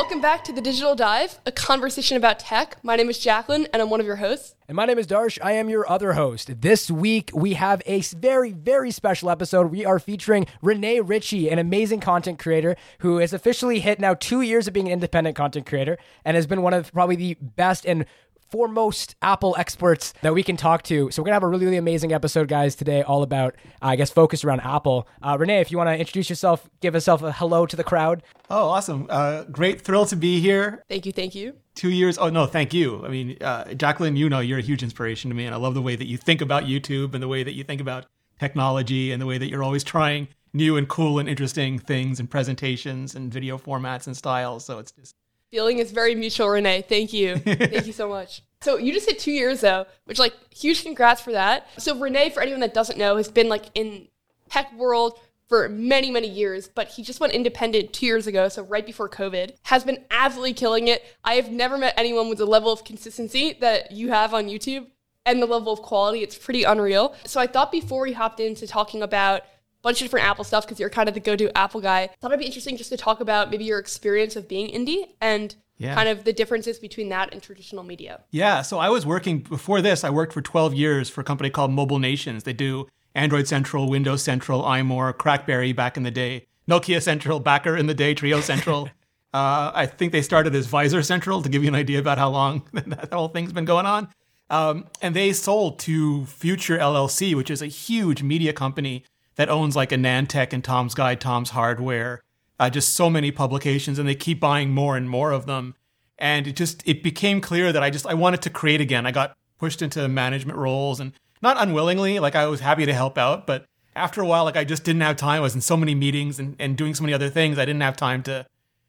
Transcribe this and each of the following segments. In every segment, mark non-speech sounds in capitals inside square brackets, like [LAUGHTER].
Welcome back to the Digital Dive, a conversation about tech. My name is Jacklyn, and I'm one of your hosts. And my name is Darsh. I am your other host. This week, we have a very, very special episode. We are featuring Rene Ritchie, an amazing content creator who has officially hit now two years of being an independent content creator and has been one of probably the best and foremost Apple experts that we can talk to. So we're gonna have a really, really amazing episode, guys, today, all about, uh, I guess, focused around Apple. Uh, Rene, if you want to introduce yourself, give yourself a hello to the crowd. Oh, awesome! Uh, great thrill to be here. Thank you, thank you. Two years. Oh no, thank you. I mean, uh, Jacklyn, you know, you're a huge inspiration to me, and I love the way that you think about YouTube and the way that you think about technology and the way that you're always trying new and cool and interesting things and presentations and video formats and styles. So it's just Feeling is very mutual, Rene. Thank you. Thank you so [LAUGHS] much. So you just hit two years though, which like huge congrats for that. So Rene, for anyone that doesn't know, has been like in tech world for many, many years, but he just went independent two years ago, so right before COVID, has been absolutely killing it. I have never met anyone with the level of consistency that you have on YouTube and the level of quality. It's pretty unreal. So I thought before we hopped into talking about bunch of different Apple stuff because you're kind of the go-to Apple guy. Thought it'd be interesting just to talk about maybe your experience of being indie and yeah. kind of the differences between that and traditional media. Yeah, so I was working before this. I worked for 12 years for a company called Mobile Nations. They do Android Central, Windows Central, iMore, CrackBerry back in the day, Nokia Central, Backer in the day, Treo [LAUGHS] Central. uh, I think they started as Visor Central to give you an idea about how long [LAUGHS] that whole thing's been going on. Um, and they sold to Future LLC, which is a huge media company that owns like AnandTech and Tom's Guide, Tom's Hardware, uh, just so many publications, and they keep buying more and more of them. And it just it became clear that I just I wanted to create again. I got pushed into management roles and not unwillingly, like I was happy to help out, but after a while, like I just didn't have time. I was in so many meetings and, and doing so many other things. I didn't have time to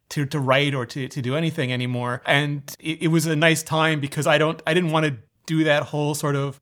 to to write or to to do anything anymore. And it, it was a nice time because I don't I didn't want to do that whole sort of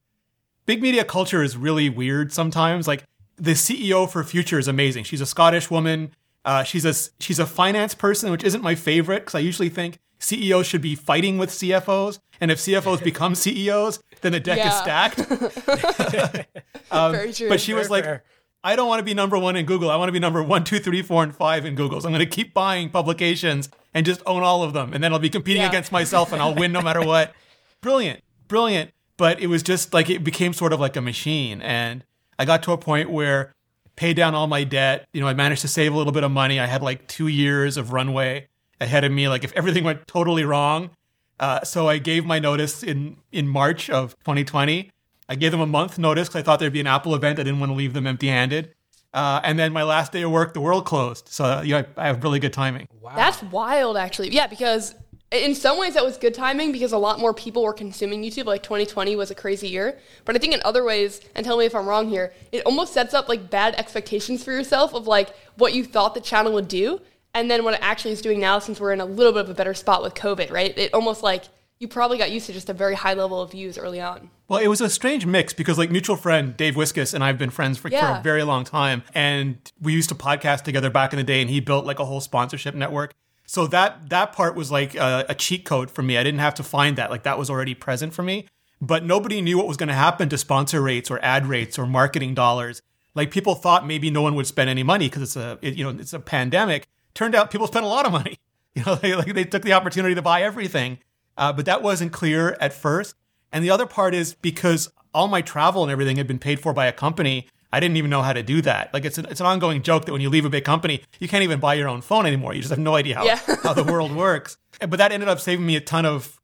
big media culture is really weird sometimes. Like the CEO for Future is amazing. She's a Scottish woman. Uh, she's a she's a finance person, which isn't my favorite because I usually think CEOs should be fighting with CFOs, and if CFOs become [LAUGHS] CEOs, then the deck yeah. is stacked. [LAUGHS] [LAUGHS] um, Very true. But she fair, was like, fair. I don't want to be number one in Google. I want to be number one, two, three, four, and five in Google. So I'm going to keep buying publications and just own all of them, and then I'll be competing yeah. against myself, and I'll win no matter what. Brilliant, brilliant. But it was just like it became sort of like a machine, and I got to a point where paid down all my debt. You know, I managed to save a little bit of money. I had like two years of runway ahead of me. Like if everything went totally wrong, uh, so I gave my notice in in March of 2020. I gave them a month notice because I thought there'd be an Apple event. I didn't want to leave them empty-handed. Uh, and then my last day of work, the world closed. So you know, I, I have really good timing. Wow, that's wild, actually. Yeah, because in some ways that was good timing because a lot more people were consuming YouTube. Like 2020 was a crazy year. But I think in other ways, and tell me if I'm wrong here, it almost sets up like bad expectations for yourself of like what you thought the channel would do. And then what it actually is doing now, since we're in a little bit of a better spot with COVID, right? It almost like you probably got used to just a very high level of views early on. Well, it was a strange mix because, like, mutual friend Dave Wiskus and I've been friends for, yeah. for a very long time. And we used to podcast together back in the day, and he built like a whole sponsorship network. So that that part was like a, a, cheat code for me. I didn't have to find that; like that was already present for me. But nobody knew what was going to happen to sponsor rates or ad rates or marketing dollars. Like people thought maybe no one would spend any money because it's a it, you know it's a pandemic. Turned out people spent a lot of money. [LAUGHS] You know, they like they took the opportunity to buy everything, uh, but that wasn't clear at first. And the other part is because all my travel and everything had been paid for by a company. I didn't even know how to do that. Like it's an, it's an ongoing joke that when you leave a big company, you can't even buy your own phone anymore. You just have no idea how, yeah. how the world [LAUGHS] works. But that ended up saving me a ton of,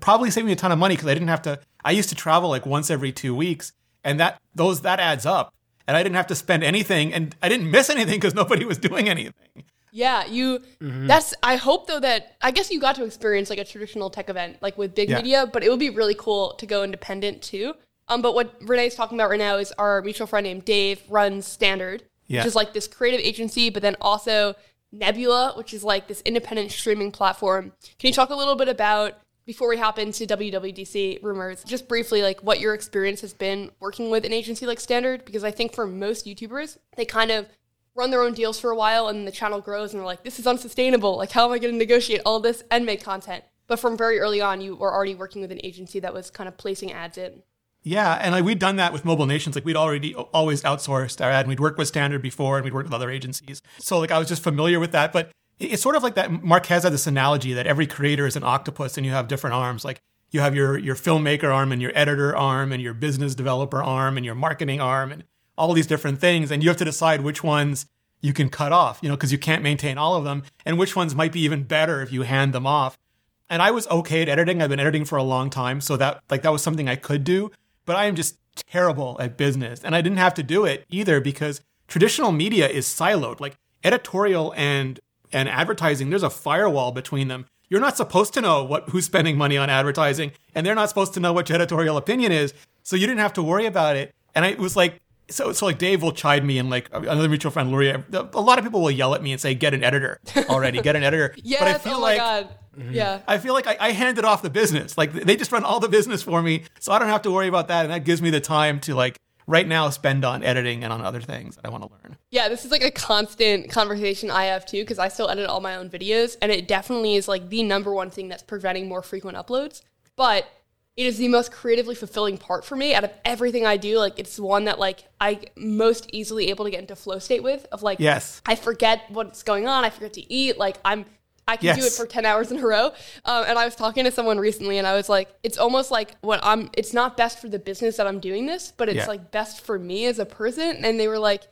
probably saving me a ton of money because I didn't have to, I used to travel like once every two weeks and that, those, that adds up. And I didn't have to spend anything and I didn't miss anything because nobody was [LAUGHS] doing anything. Yeah, you. Mm-hmm. That's. I hope though that I guess you got to experience like a traditional tech event, like with big yeah. media. But it would be really cool to go independent too. Um, but what Rene's talking about right now is our mutual friend named Dave runs Standard, yeah. which is like this creative agency, but then also Nebula, which is like this independent streaming platform. Can you talk a little bit about before we hop into WWDC rumors, just briefly, like what your experience has been working with an agency like Standard? Because I think for most YouTubers, they kind of run their own deals for a while and the channel grows and they're like, this is unsustainable. Like, how am I going to negotiate all this and make content? But from very early on, you were already working with an agency that was kind of placing ads in. Yeah, and like we'd done that with Mobile Nations. Like we'd already always outsourced our ad, and we'd worked with Standard before, and we'd worked with other agencies. So like I was just familiar with that. But it's sort of like that. Marques had this analogy that every creator is an octopus and you have different arms. Like you have your your filmmaker arm and your editor arm and your business developer arm and your marketing arm and all these different things, and you have to decide which ones you can cut off, you know, because you can't maintain all of them, and which ones might be even better if you hand them off. And I was okay at editing. I've been editing for a long time, so that like that was something I could do, but I am just terrible at business. And I didn't have to do it either because traditional media is siloed. Like editorial and and advertising, there's a firewall between them. You're not supposed to know what who's spending money on advertising, and they're not supposed to know what your editorial opinion is. So you didn't have to worry about it. And I was like, so so like Dave will chide me and like another mutual friend Luria. A lot of people will yell at me and say, "Get an editor already, get an editor." yes, [LAUGHS] but I feel oh like, God. Mm-hmm. Yeah. I feel like I, I handed off the business. Like they just run all the business for me, so I don't have to worry about that, and that gives me the time to like right now spend on editing and on other things that I want to learn. Yeah, this is like a constant conversation I have too because I still edit all my own videos, and it definitely is like the number one thing that's preventing more frequent uploads. But it is the most creatively fulfilling part for me out of everything I do. Like it's one that like I most easily able to get into flow state with of like yes I forget what's going on. I forget to eat. Like I'm I can yes. do it for 10 hours in a row. Um, and I was talking to someone recently and I was like, it's almost like what I'm, it's not best for the business that I'm doing this, but it's yeah. like best for me as a person. And they were like,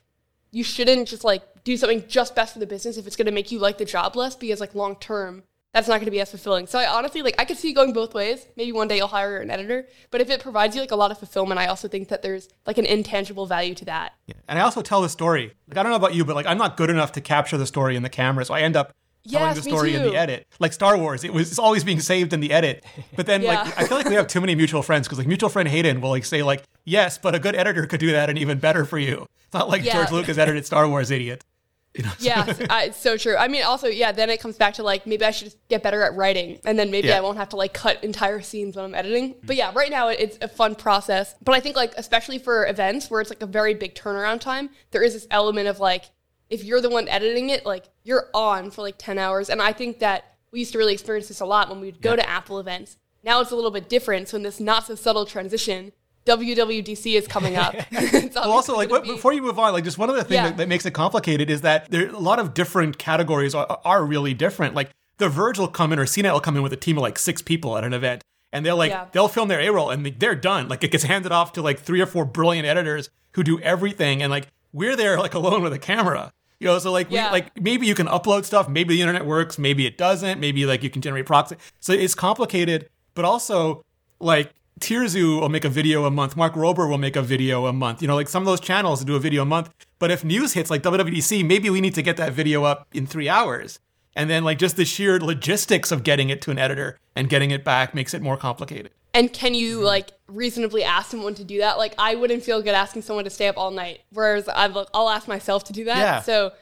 you shouldn't just like do something just best for the business if it's going to make you like the job less because like long term, that's not going to be as fulfilling. So I honestly like I could see going both ways. Maybe one day you'll hire an editor, but if it provides you like a lot of fulfillment, I also think that there's like an intangible value to that. Yeah. And I also tell the story. Like I don't know about you, but like I'm not good enough to capture the story in the camera, so I end up telling the story in the edit. Like Star Wars, it was it's always being saved in the edit. [LAUGHS] But then yeah. like I feel like we have too many mutual friends because like mutual friend Hayden will like say like yes, but a good editor could do that and even better for you. It's not like yeah. George Lucas edited Star Wars, idiot. You know? yeah, uh, it's so true. I mean, also, yeah, then it comes back to like maybe I should get better at writing, and then maybe yeah. I won't have to like cut entire scenes when I'm editing. But yeah, right now it's a fun process. But I think like especially for events where it's like a very big turnaround time, there is this element of like if you're the one editing it, like you're on for like 10 hours. And I think that we used to really experience this a lot when we would go yeah. to Apple events. Now it's a little bit different. So in this not so subtle transition, WWDC is coming up. [LAUGHS] [LAUGHS] well, also, like what, before you move on, like just one other thing yeah. that, that, makes it complicated is that there a lot of different categories are, are, really different. Like the Verge will come in or CNET will come in with a team of like six people at an event, and they'll like yeah. they'll film their A roll and they're done. Like it gets handed off to like three or four brilliant editors who do everything, and like we're there like alone with a camera. You know, so like, yeah. we, like maybe you can upload stuff, maybe the internet works, maybe it doesn't, maybe like you can generate proxy. So it's complicated, but also like Tirzoo will make a video a month, Mark Rober will make a video a month. You know, like some of those channels do a video a month. But if news hits like WWDC, maybe we need to get that video up in three hours. And then like just the sheer logistics of getting it to an editor and getting it back makes it more complicated. And can you like reasonably ask someone to do that? Like I wouldn't feel good asking someone to stay up all night, whereas i will ask myself to do that. Yeah. So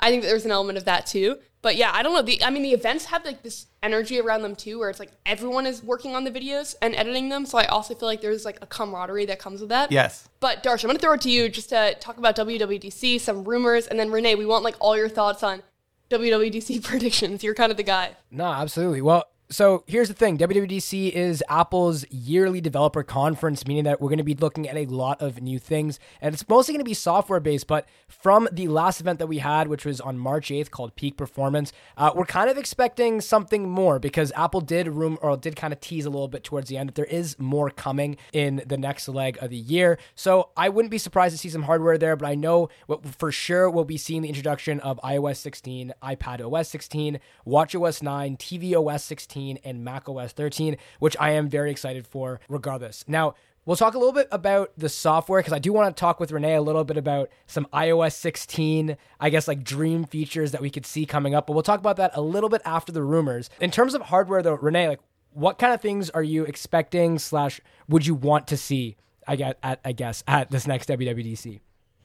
I think that there's an element of that too. But yeah, I don't know. The, I mean, the events have like this energy around them too, where it's like everyone is working on the videos and editing them. So I also feel like there's like a camaraderie that comes with that. Yes. But Darsh, I'm gonna throw it to you just to talk about WWDC, some rumors, and then Rene, we want like all your thoughts on WWDC [LAUGHS] predictions. You're kind of the guy. No, absolutely. Well, so here's the thing WWDC is Apple's yearly developer conference, meaning that we're going to be looking at a lot of new things. And it's mostly going to be software based. But from the last event that we had, which was on March 8th called Peak Performance, uh, we're kind of expecting something more because Apple did room or did kind of tease a little bit towards the end that there is more coming in the next leg of the year. So I wouldn't be surprised to see some hardware there, but I know what, for sure we'll be seeing the introduction of iOS 16, iPad OS 16, WatchOS 9, TV OS 16 and Mac OS 13, which I am very excited for regardless. Now, We'll talk a little bit about the software because I do want to talk with Rene a little bit about some iOS 16, I guess like dream features that we could see coming up. But we'll talk about that a little bit after the rumors. In terms of hardware, though, Rene, like what kind of things are you expecting slash would you want to see? I get at I guess at this next WWDC.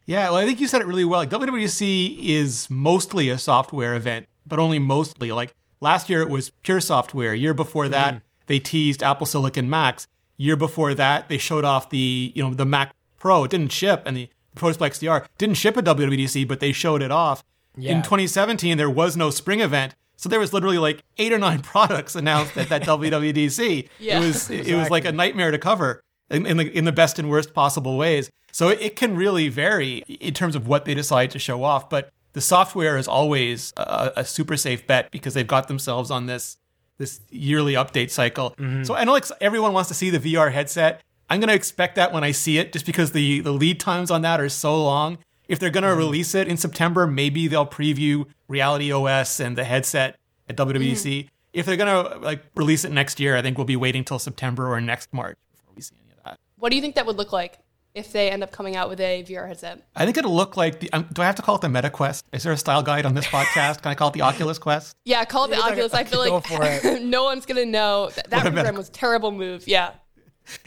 Yeah, well, I think you said it really well. Like WWDC is mostly a software event, but only mostly. Like Last year it was Pure Software. Year before that, mm. they teased Apple Silicon Macs. Year before that, they showed off the you know the Mac Pro. It didn't ship, and the Pro Display XDR didn't ship at WWDC, but they showed it off. Yeah. In 2017, there was no spring event, so there was literally like eight or nine [LAUGHS] products announced at that [LAUGHS] WWDC. Yeah, it was exactly. it was like a nightmare to cover in, in, the in the best and worst possible ways. So it, it can really vary in terms of what they decide to show off, but the software is always a, a super safe bet because they've got themselves on this this yearly update cycle. Mm-hmm. So I know like everyone wants to see the VR headset. I'm gonna expect that when I see it, just because the the lead times on that are so long. If they're gonna Mm-hmm. release it in September, maybe they'll preview Reality OS and the headset at WWDC. If they're gonna like release it next year, I think we'll be waiting till September or next March before we see any of that. What do you think that would look like if they end up coming out with a VR headset? I think it'll look like the. Um, do I have to call it the Meta Quest? Is there a style guide on this [LAUGHS] podcast? Can I call it the Oculus Quest? Yeah, call it the Yeah, Oculus. I feel go like for [LAUGHS] no one's gonna know that, that What program meta- was a terrible move. Yeah.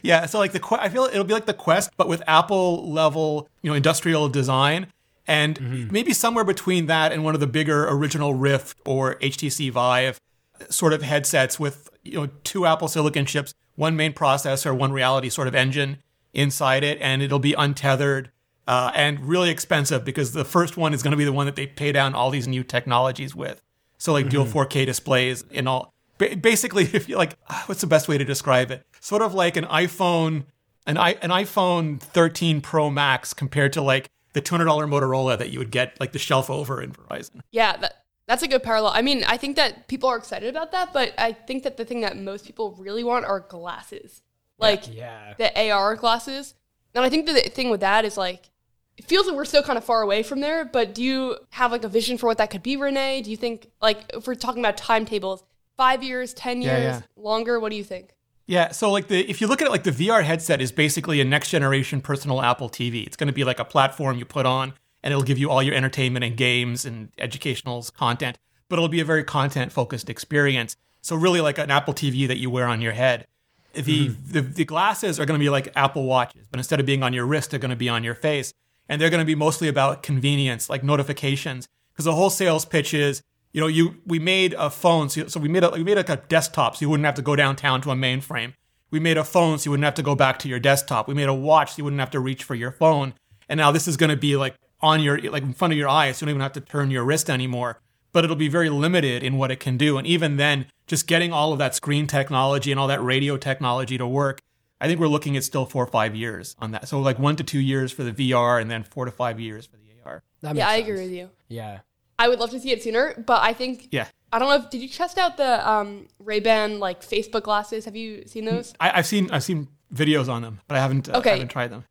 Yeah, so like the que- I feel it'll be like the Quest, but with Apple level, you know, industrial design, and maybe somewhere between that and one of the bigger original Rift or HTC Vive sort of headsets with you know two Apple Silicon chips, one main processor, one reality sort of engine inside it, and it'll be untethered. Uh, and really expensive because the first one is going to be the one that they pay down all these new technologies with. So like dual 4K displays and all. Ba- basically, [LAUGHS] if you like, [SIGHS] what's the best way to describe it? Sort of like an iPhone, an i an iPhone 13 Pro Max compared to like the $200 Motorola that you would get like the shelf over in Verizon. Yeah, that that's a good parallel. I mean, I think that people are excited about that, but I think that the thing that most people really want are glasses. Like Yeah. the AR glasses. And I think the thing with that is like it feels like we're still kind of far away from there, but do you have like a vision for what that could be, Rene? Do you think like if we're talking about timetables, five years, ten Yeah, years, yeah. longer, what do you think? Yeah, so like the if you look at it like the VR headset is basically a next generation personal Apple TV. It's going to be like a platform you put on and it'll give you all your entertainment and games and educational content, but it'll be a very content focused experience. So really like an Apple TV that you wear on your head. The, mm-hmm. the the glasses are going to be like Apple watches, but instead of being on your wrist, they're going to be on your face, and they're going to be mostly about convenience, like notifications. Because the whole sales pitch is, you know, you we made a phone, so, so we made a we made like a desktop, so you wouldn't have to go downtown to a mainframe. We made a phone, so you wouldn't have to go back to your desktop. We made a watch, so you wouldn't have to reach for your phone. And now this is going to be like on your like in front of your eyes, so you don't even have to turn your wrist anymore. But it'll be very limited in what it can do. And even then, just getting all of that screen technology and all that radio technology to work, I think we're looking at still four or five years on that. So like one to two years for the VR, and then four to five years for the AR. That Yeah, makes I sense. agree with you. Yeah. I would love to see it sooner, but I think Yeah. I don't know if did you test out the um, Ray Ban like Facebook glasses? Have you seen those? I, I've seen I've seen videos on them, but I haven't uh, Okay. I haven't tried them.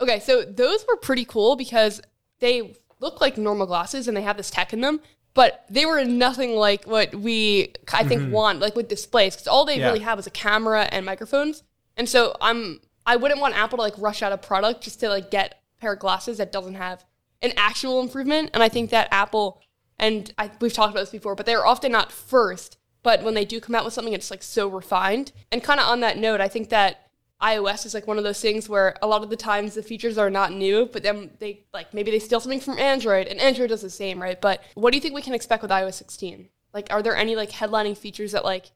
Okay, so those were pretty cool because they look like normal glasses and they have this tech in them, but they were nothing like what we I think mm-hmm. want like with displays because all they Yeah. really have is a camera and microphones. And so I'm I wouldn't want Apple to like rush out a product just to like get a pair of glasses that doesn't have an actual improvement. And I think that Apple and I, we've talked about this before, but they're often not first. But when they do come out with something, it's like so refined. And kind of on that note, I think that iOS is like one of those things where a lot of the times the features are not new, but then they like maybe they steal something from Android, and Android does the same, right? But what do you think we can expect with iOS 16? Like, are there any like headlining features that like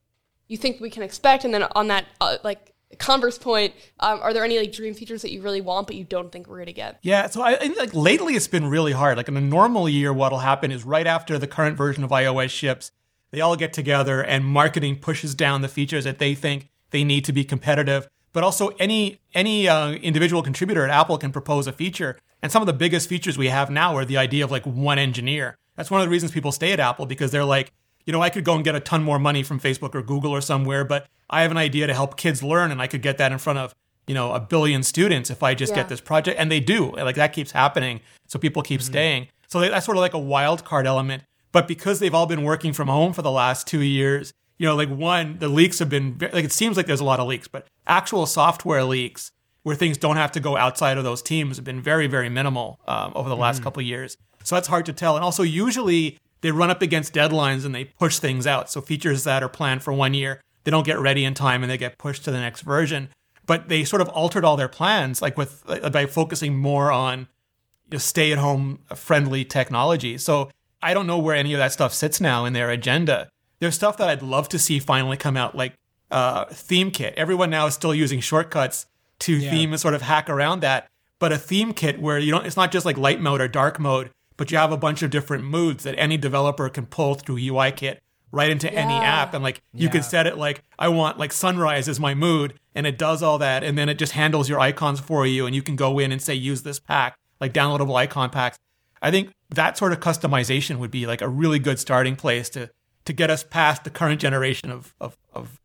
you think we can expect? And then on that uh, like converse point, um, are there any like dream features that you really want but you don't think we're gonna get? Yeah, so I, I like lately it's been really hard. Like in a normal year, what'll happen is right after the current version of iOS ships, they all get together and marketing pushes down the features that they think they need to be competitive. But also any any uh, individual contributor at Apple can propose a feature. And some of the biggest features we have now are the idea of like one engineer. That's one of the reasons people stay at Apple because they're like, you know, I could go and get a ton more money from Facebook or Google or somewhere, but I have an idea to help kids learn and I could get that in front of, you know, a billion students if I just Yeah. get this project. And they do. Like that keeps happening. So people keep staying. So that's sort of like a wild card element. But because they've all been working from home for the last two years, you know, like one, the leaks have been like it seems like there's a lot of leaks, but actual software leaks where things don't have to go outside of those teams have been very, very minimal um, over the last couple of years. So that's hard to tell. And also, usually they run up against deadlines and they push things out. So features that are planned for one year, they don't get ready in time and they get pushed to the next version. But they sort of altered all their plans, like with like, by focusing more on you know, stay-at-home friendly technology. So I don't know where any of that stuff sits now in their agenda. There's stuff that I'd love to see finally come out, like uh, theme kit. Everyone now is still using shortcuts to Yeah. theme and sort of hack around that. But a theme kit where you don't, it's not just like light mode or dark mode, but you have a bunch of different moods that any developer can pull through UI kit right into any app. And like you Yeah. can set it like, I want like sunrise as my mood, and it does all that. And then it just handles your icons for you, and you can go in and say, use this pack, like downloadable icon packs. I think that sort of customization would be like a really good starting place to to get us past the current generation of of, of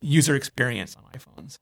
user experience on iPhones.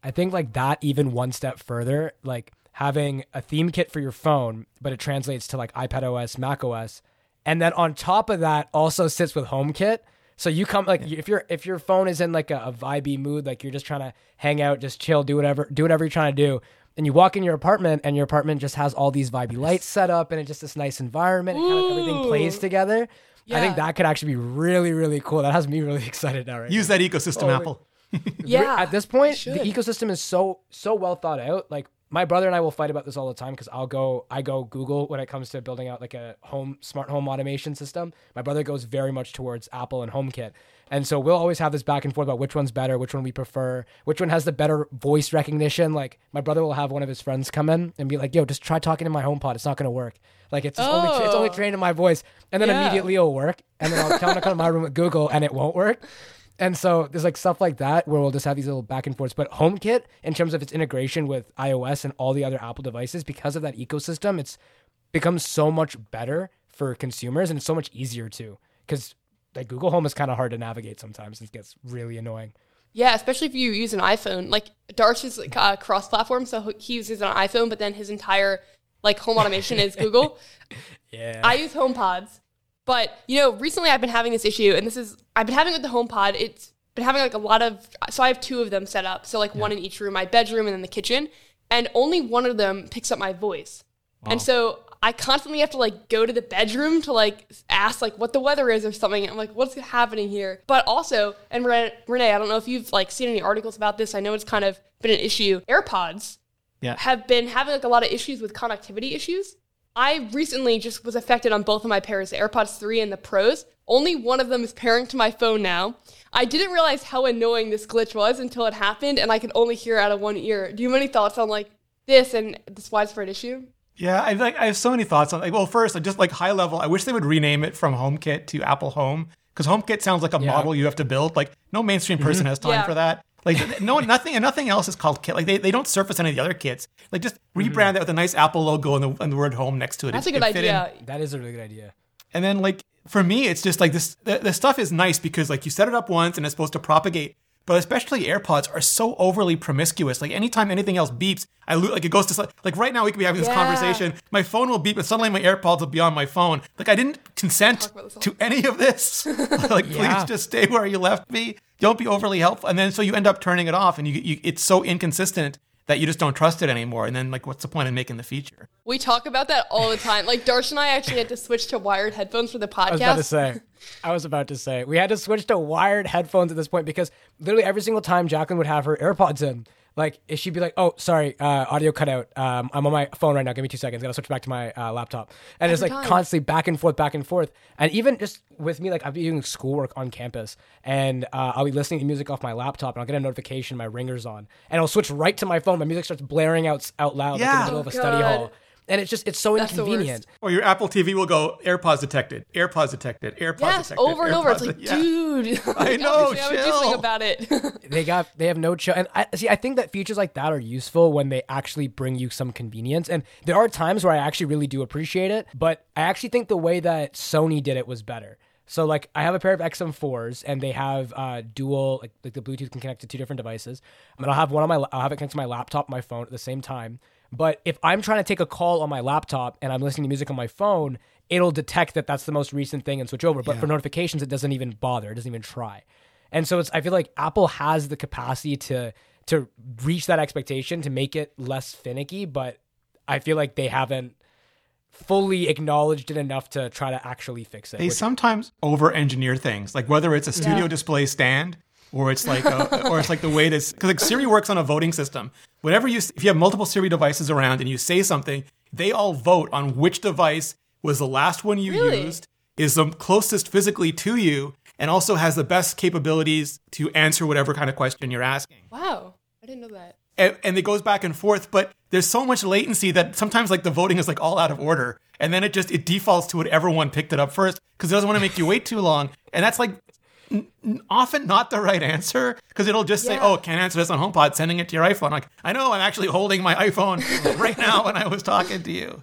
I think like that even one step further, like having a theme kit for your phone, but it translates to like iPad OS, Mac OS, and then on top of that also sits with HomeKit. So you come like if your if your phone is in like a, a vibey mood, like you're just trying to hang out, just chill, do whatever, do whatever you're trying to do, and you walk in your apartment and your apartment just has all these vibey lights set up and it's just this nice environment and kind of everything plays together. I think that could actually be really really cool. That has me really [LAUGHS] excited now. Right Use that ecosystem, Oh, Apple. [LAUGHS] Yeah. at this point, the ecosystem is so so well thought out. Like my brother and I will fight about this all the time because I'll go I go Google when it comes to building out like a home smart home automation system. My brother goes very much towards Apple and HomeKit. And so we'll always have this back and forth about which one's better, which one we prefer, which one has the better voice recognition. Like my brother will have one of his friends come in and be like, "Yo, just try talking to my HomePod. It's not going to work. Like it's just only it's only Oh. trained in my voice." And then Yeah. immediately it'll work. And then I'll tell him to come to my room with Google and it won't work. And so there's like stuff like that where we'll just have these little back and forths. But HomeKit, in terms of its integration with iOS and all the other Apple devices, because of that ecosystem, it's become so much better for consumers and it's so much easier too. Because like Google Home is kind of hard to navigate sometimes it gets really annoying. Yeah, especially if you use an iPhone. Like Darsh is like, uh, cross-platform, so he uses an iPhone, but then his entire like home automation is Google. [LAUGHS] Yeah. I use HomePods, but you know, recently I've been having this issue, and this is I've been having with the HomePod. It's been having like a lot of. So I have two of them set up. So like one in each room, my bedroom and then the kitchen, and only one of them picks up my voice. And so I constantly have to like go to the bedroom to like ask like what the weather is or something. I'm like, what's happening here? But also, and Ren- Rene, I don't know if you've like seen any articles about this. I know it's kind of been an issue. AirPods Yeah. have been having like a lot of issues with connectivity issues. I recently just was affected on both of my pairs, the AirPods 3 and the Pros. Only one of them is pairing to my phone now. I didn't realize how annoying this glitch was until it happened and I could only hear out of one ear. Do you have any thoughts on like this and this widespread issue? Yeah, I like I have so many thoughts on like well first I just like high level I wish they would rename it from HomeKit to Apple Home cuz HomeKit sounds like a model you have to build like no mainstream mm-hmm. person has time Yeah. for that. Like [LAUGHS] no nothing and nothing else is called kit. Like they, they don't surface any of the other kits. Like just mm-hmm. rebrand it with a nice Apple logo and the, and the word home next to it. That's It- a good it fit in. idea. that is a really good idea. And then like for me, it's just like this. The, the stuff is nice because like you set it up once and it's supposed to propagate. But especially AirPods are so overly promiscuous. Like anytime anything else beeps, I lo- like it goes to like right now we could be having this Yeah. conversation. My phone will beep, and suddenly my AirPods will be on my phone. Like I didn't consent about this all- to any of this. [LAUGHS] [LAUGHS] like Yeah. please just stay where you left me. Don't be overly helpful. And then so you end up turning it off, and you, you it's so inconsistent that you just don't trust it anymore. And then like what's the point in making the feature? We talk about that all the time. Like Darsh and I actually had to switch to wired headphones for the podcast. I was about to say. [LAUGHS] I was about to say. We had to switch to wired headphones at this point because literally every single time Jacklyn would have her AirPods in, like she'd be like, "Oh, sorry, uh, audio cut out. Um, I'm on my phone right now. Give me two seconds. Gotta switch back to my uh, laptop." And it's like time. constantly back and forth, back and forth. And even just with me, like I'll be doing schoolwork on campus, and uh, I'll be listening to music off my laptop, and I'll get a notification, my ringer's on, and I'll switch right to my phone. My music starts blaring out out loud like in Yeah. the middle of a study God. hall, and it's just it's so That's inconvenient. Or your Apple TV will go AirPods detected, AirPods detected, AirPods Yes, detected. over and over. It's like, yeah. dude. [LAUGHS] I know, Obviously, I would do chill. something about it. [LAUGHS] they got they have no chill and I see I think that features like that are useful when they actually bring you some convenience and there are times where I actually really do appreciate it but I actually think the way that Sony did it was better so like I have a pair of XM4s and they have uh dual like, like the Bluetooth can connect to two different devices I mean I'll have one on my I'll have it connect to my laptop my phone at the same time but if I'm trying to take a call on my laptop and I'm listening to music on my phone it'll detect that that's the most recent thing and switch over but for notifications it doesn't even bother it doesn't even try and so it's I feel like Apple has the capacity to to reach that expectation to make it less finicky, but I feel like they haven't fully acknowledged it enough to try to actually fix it. They which- sometimes over engineer things, like whether it's a studio Yeah. display stand or it's like a, or it's like the way this because like Siri works on a voting system. Whenever you if you have multiple Siri devices around and you say something, they all vote on which device was the last one you Really? used, is the closest physically to you, and also has the best capabilities to answer whatever kind of question you're asking. wow. I didn't know that. and, and it goes back and forth but there's so much latency that sometimes like the voting is like all out of order and then it just it defaults to whatever one picked it up first because it doesn't want to make you wait too long and that's like n- n- often not the right answer because it'll just say oh can't answer this on homepod sending it to your iphone like i know i'm actually holding my iphone [LAUGHS] right now when i was talking to you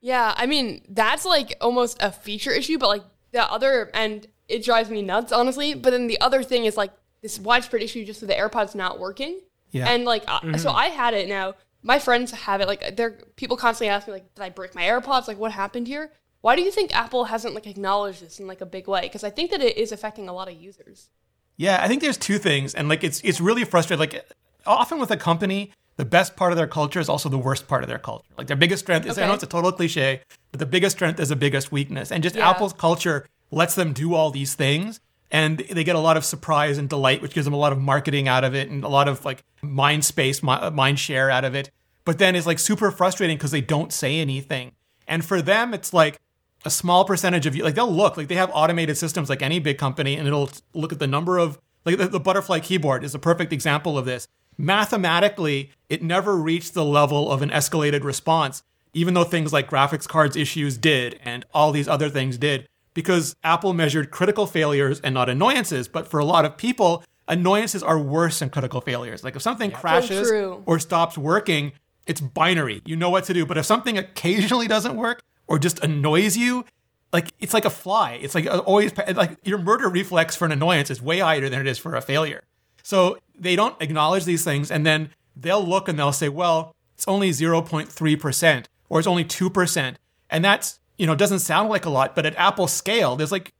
Yeah, I mean, that's like almost a feature issue, but like the other, and it drives me nuts, honestly. But then the other thing is like this widespread issue just with the AirPods not working. Yeah. And like, uh, so I had it now. My friends have it. Like, they're people constantly ask me, like, did I break my AirPods? Like, what happened here? Why do you think Apple hasn't like acknowledged this in like a big way? Because I think that it is affecting a lot of users. Yeah, I think there's two things, and like it's it's really frustrating. Like often with a company, the best part of their culture is also the worst part of their culture. Like their biggest strength is I know it's a total cliche, but the biggest strength is the biggest weakness. And just Yeah. Apple's culture lets them do all these things and they get a lot of surprise and delight, which gives them a lot of marketing out of it and a lot of like mind space, uh, mind share out of it. But then it's like super frustrating because they don't say anything. And for them, it's like a small percentage of you, like they'll look, like they have automated systems like any big company, and it'll look at the number of, like the, the butterfly keyboard is a perfect example of this. Mathematically, it never reached the level of an escalated response, even though things like graphics cards issues did and all these other things did, because Apple measured critical failures and not annoyances. But for a lot of people, annoyances are worse than critical failures. Like if something crashes true. or stops working, it's binary. You know what to do. But if something occasionally doesn't work or just annoys you, like it's like a fly. It's like uh, always like your murder reflex for an annoyance is way higher than it is for a failure. So they don't acknowledge these things, and then they'll look and they'll say, "Well, it's only zero point three percent, or it's only two percent," and that's you know doesn't sound like a lot, but at Apple scale, there's like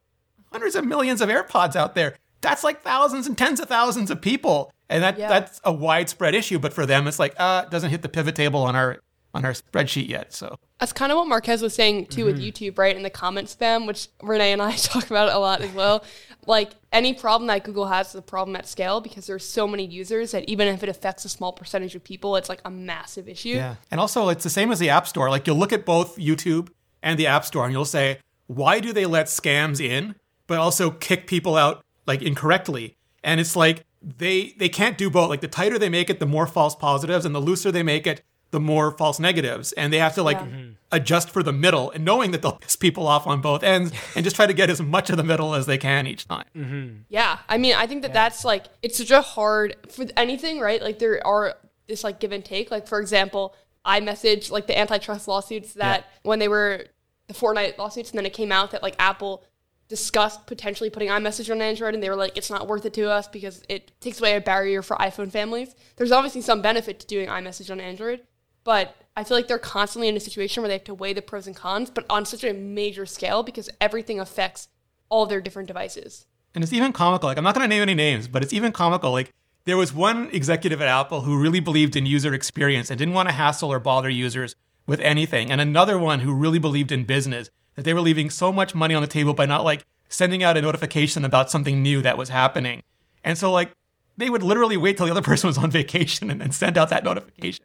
hundreds of millions of AirPods out there. That's like thousands and tens of thousands of people, and that Yeah. that's a widespread issue. But for them, it's like, uh, it doesn't hit the pivot table on our on our spreadsheet yet. So That's kind of what Marques was saying too with mm-hmm. YouTube, right? In the comment spam, which Rene and I [LAUGHS] talk about a lot as well. Like any problem that Google has is a problem at scale because there's so many users that even if it affects a small percentage of people, it's like a massive issue. Yeah. And also, it's the same as the App Store. Like, you'll look at both YouTube and the App Store and you'll say, why do they let scams in, but also kick people out, like, incorrectly? And it's like, they, they can't do both. Like, the tighter they make it, the more false positives, and the looser they make it, the more false negatives. And they have to, like, Yeah. Mm-hmm. adjust for the middle and knowing that they'll [LAUGHS] piss people off on both ends and just try to get as much of the middle as they can each time. Mm-hmm. Yeah, I mean, I think that that's like it's such a hard for anything, right? Like there are this like give and take. Like for example, I iMessage, like the antitrust lawsuits that when they were the Fortnite lawsuits, and then it came out that like Apple discussed potentially putting iMessage on Android, and they were like, it's not worth it to us because it takes away a barrier for iPhone families. There's obviously some benefit to doing iMessage on Android, but I feel like they're constantly in a situation where they have to weigh the pros and cons, but on such a major scale because everything affects all their different devices. And it's even comical. Like, I'm not going to name any names, but it's even comical. Like, there was one executive at Apple who really believed in user experience and didn't want to hassle or bother users with anything. And another one who really believed in business, that they were leaving so much money on the table by not like sending out a notification about something new that was happening. And so, like, they would literally wait till the other [LAUGHS] person was on vacation and then send out that notification.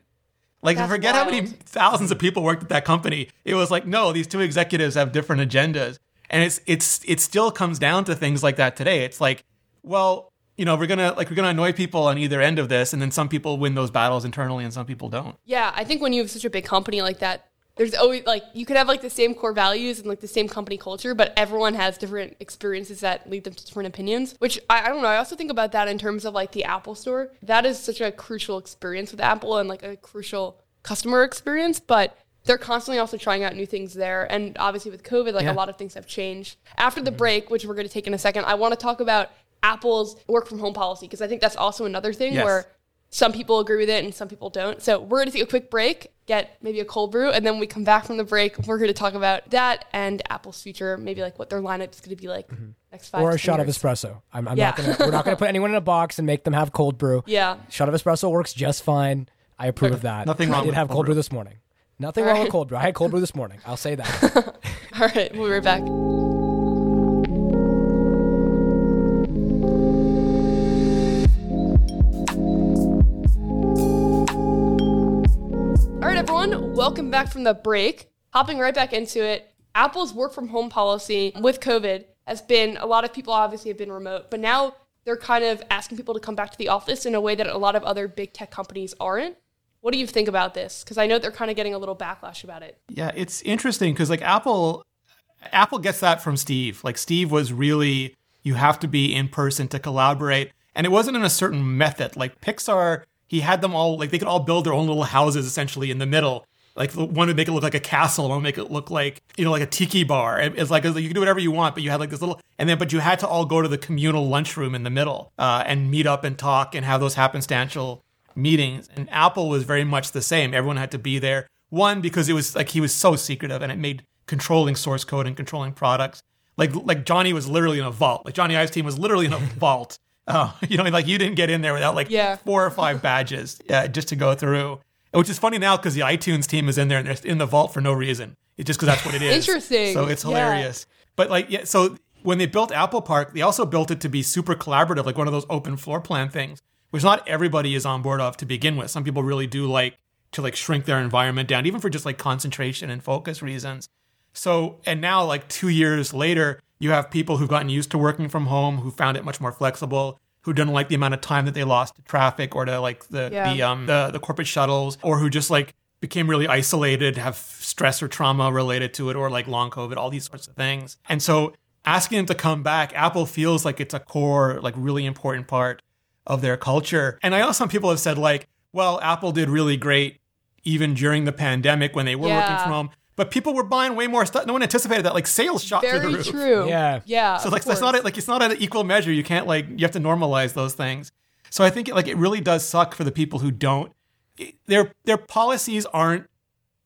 Like, That's forget how many thousands of people worked at that company. It was like, no, these two executives have different agendas. And it's it's it still comes down to things like that today. It's like, well, you know, we're gonna like we're gonna annoy people on either end of this, and then some people win those battles internally and some people don't. Yeah, I think when you have such a big company like that, there's always like you could have like the same core values and like the same company culture, but everyone has different experiences that lead them to different opinions. Which I, I don't know. I also think about that in terms of like the Apple Store. That is such a crucial experience with Apple and like a crucial customer experience, but they're constantly also trying out new things there. And obviously with COVID, like Yeah. a lot of things have changed. After the break, which we're going to take in a second, I want to talk about Apple's work from home policy because I think that's also another thing Yes. where some people agree with it and some people don't. So we're going to take a quick break, get maybe a cold brew, and then when we come back from the break, we're going to talk about that and Apple's future, maybe like what their lineup is going to be like mm-hmm. next five or a shot 10 of espresso. I'm, I'm Yeah. not gonna. We're not gonna put [LAUGHS] anyone in a box and make them have cold brew. Yeah. Shot of espresso works just fine. I approve of that. Nothing I wrong did have cold cold brew brew. this morning. Nothing wrong with cold brew. I had cold brew this morning. I'll say that. [LAUGHS] All right, we'll be right back. Everyone, welcome back from the break. Hopping right back into it, Apple's work from home policy with COVID has been a lot of people obviously have been remote, but now they're kind of asking people to come back to the office in a way that a lot of other big tech companies aren't. What do you think about this? Because I know they're kind of getting a little backlash about it. Yeah, it's interesting because like Apple, Apple gets that from Steve. Like Steve was really you have to be in person to collaborate, and it wasn't in a certain method. Like Pixar, he had them all like they could all build their own little houses essentially in the middle, like one would make it look like a castle, one would make it look like you know like a tiki bar. It's like you can do whatever you want, but you had like this little, and then but you had to all go to the communal lunchroom in the middle uh, and meet up and talk and have those happenstantial meetings. And Apple was very much the same. Everyone had to be there. One because it was like he was so secretive, and it made controlling source code and controlling products like like Jony was literally in a vault. Like Jony Ive's team was literally in a [LAUGHS] vault. Uh, [LAUGHS] you know, like you didn't get in there without like yeah. four or five [LAUGHS] badges uh, just to go through. Which is funny now because the iTunes team is in there and they're in the vault for no reason. It's just because that's what it is. Interesting. So it's hilarious. Yeah. But like, yeah. So when they built Apple Park, they also built it to be super collaborative, like one of those open floor plan things, which not everybody is on board of to begin with. Some people really do like to like shrink their environment down, even for just like concentration and focus reasons. So, and now, like two years later, you have people who've gotten used to working from home, who found it much more flexible, who don't like the amount of time that they lost to traffic or to like the yeah. the um the, the corporate shuttles, or who just like became really isolated, have stress or trauma related to it, or like long COVID, all these sorts of things. And so, asking them to come back, Apple feels like it's a core, like really important part of their culture. And I know some people have said like, well, Apple did really great even during the pandemic when they were yeah. working from home but people were buying way more stuff. No one anticipated that. Like sales shot Very through the roof. true. Yeah, yeah. So like that's not a, like it's not an equal measure. You can't like you have to normalize those things. So I think it, like it really does suck for the people who don't. Their their policies aren't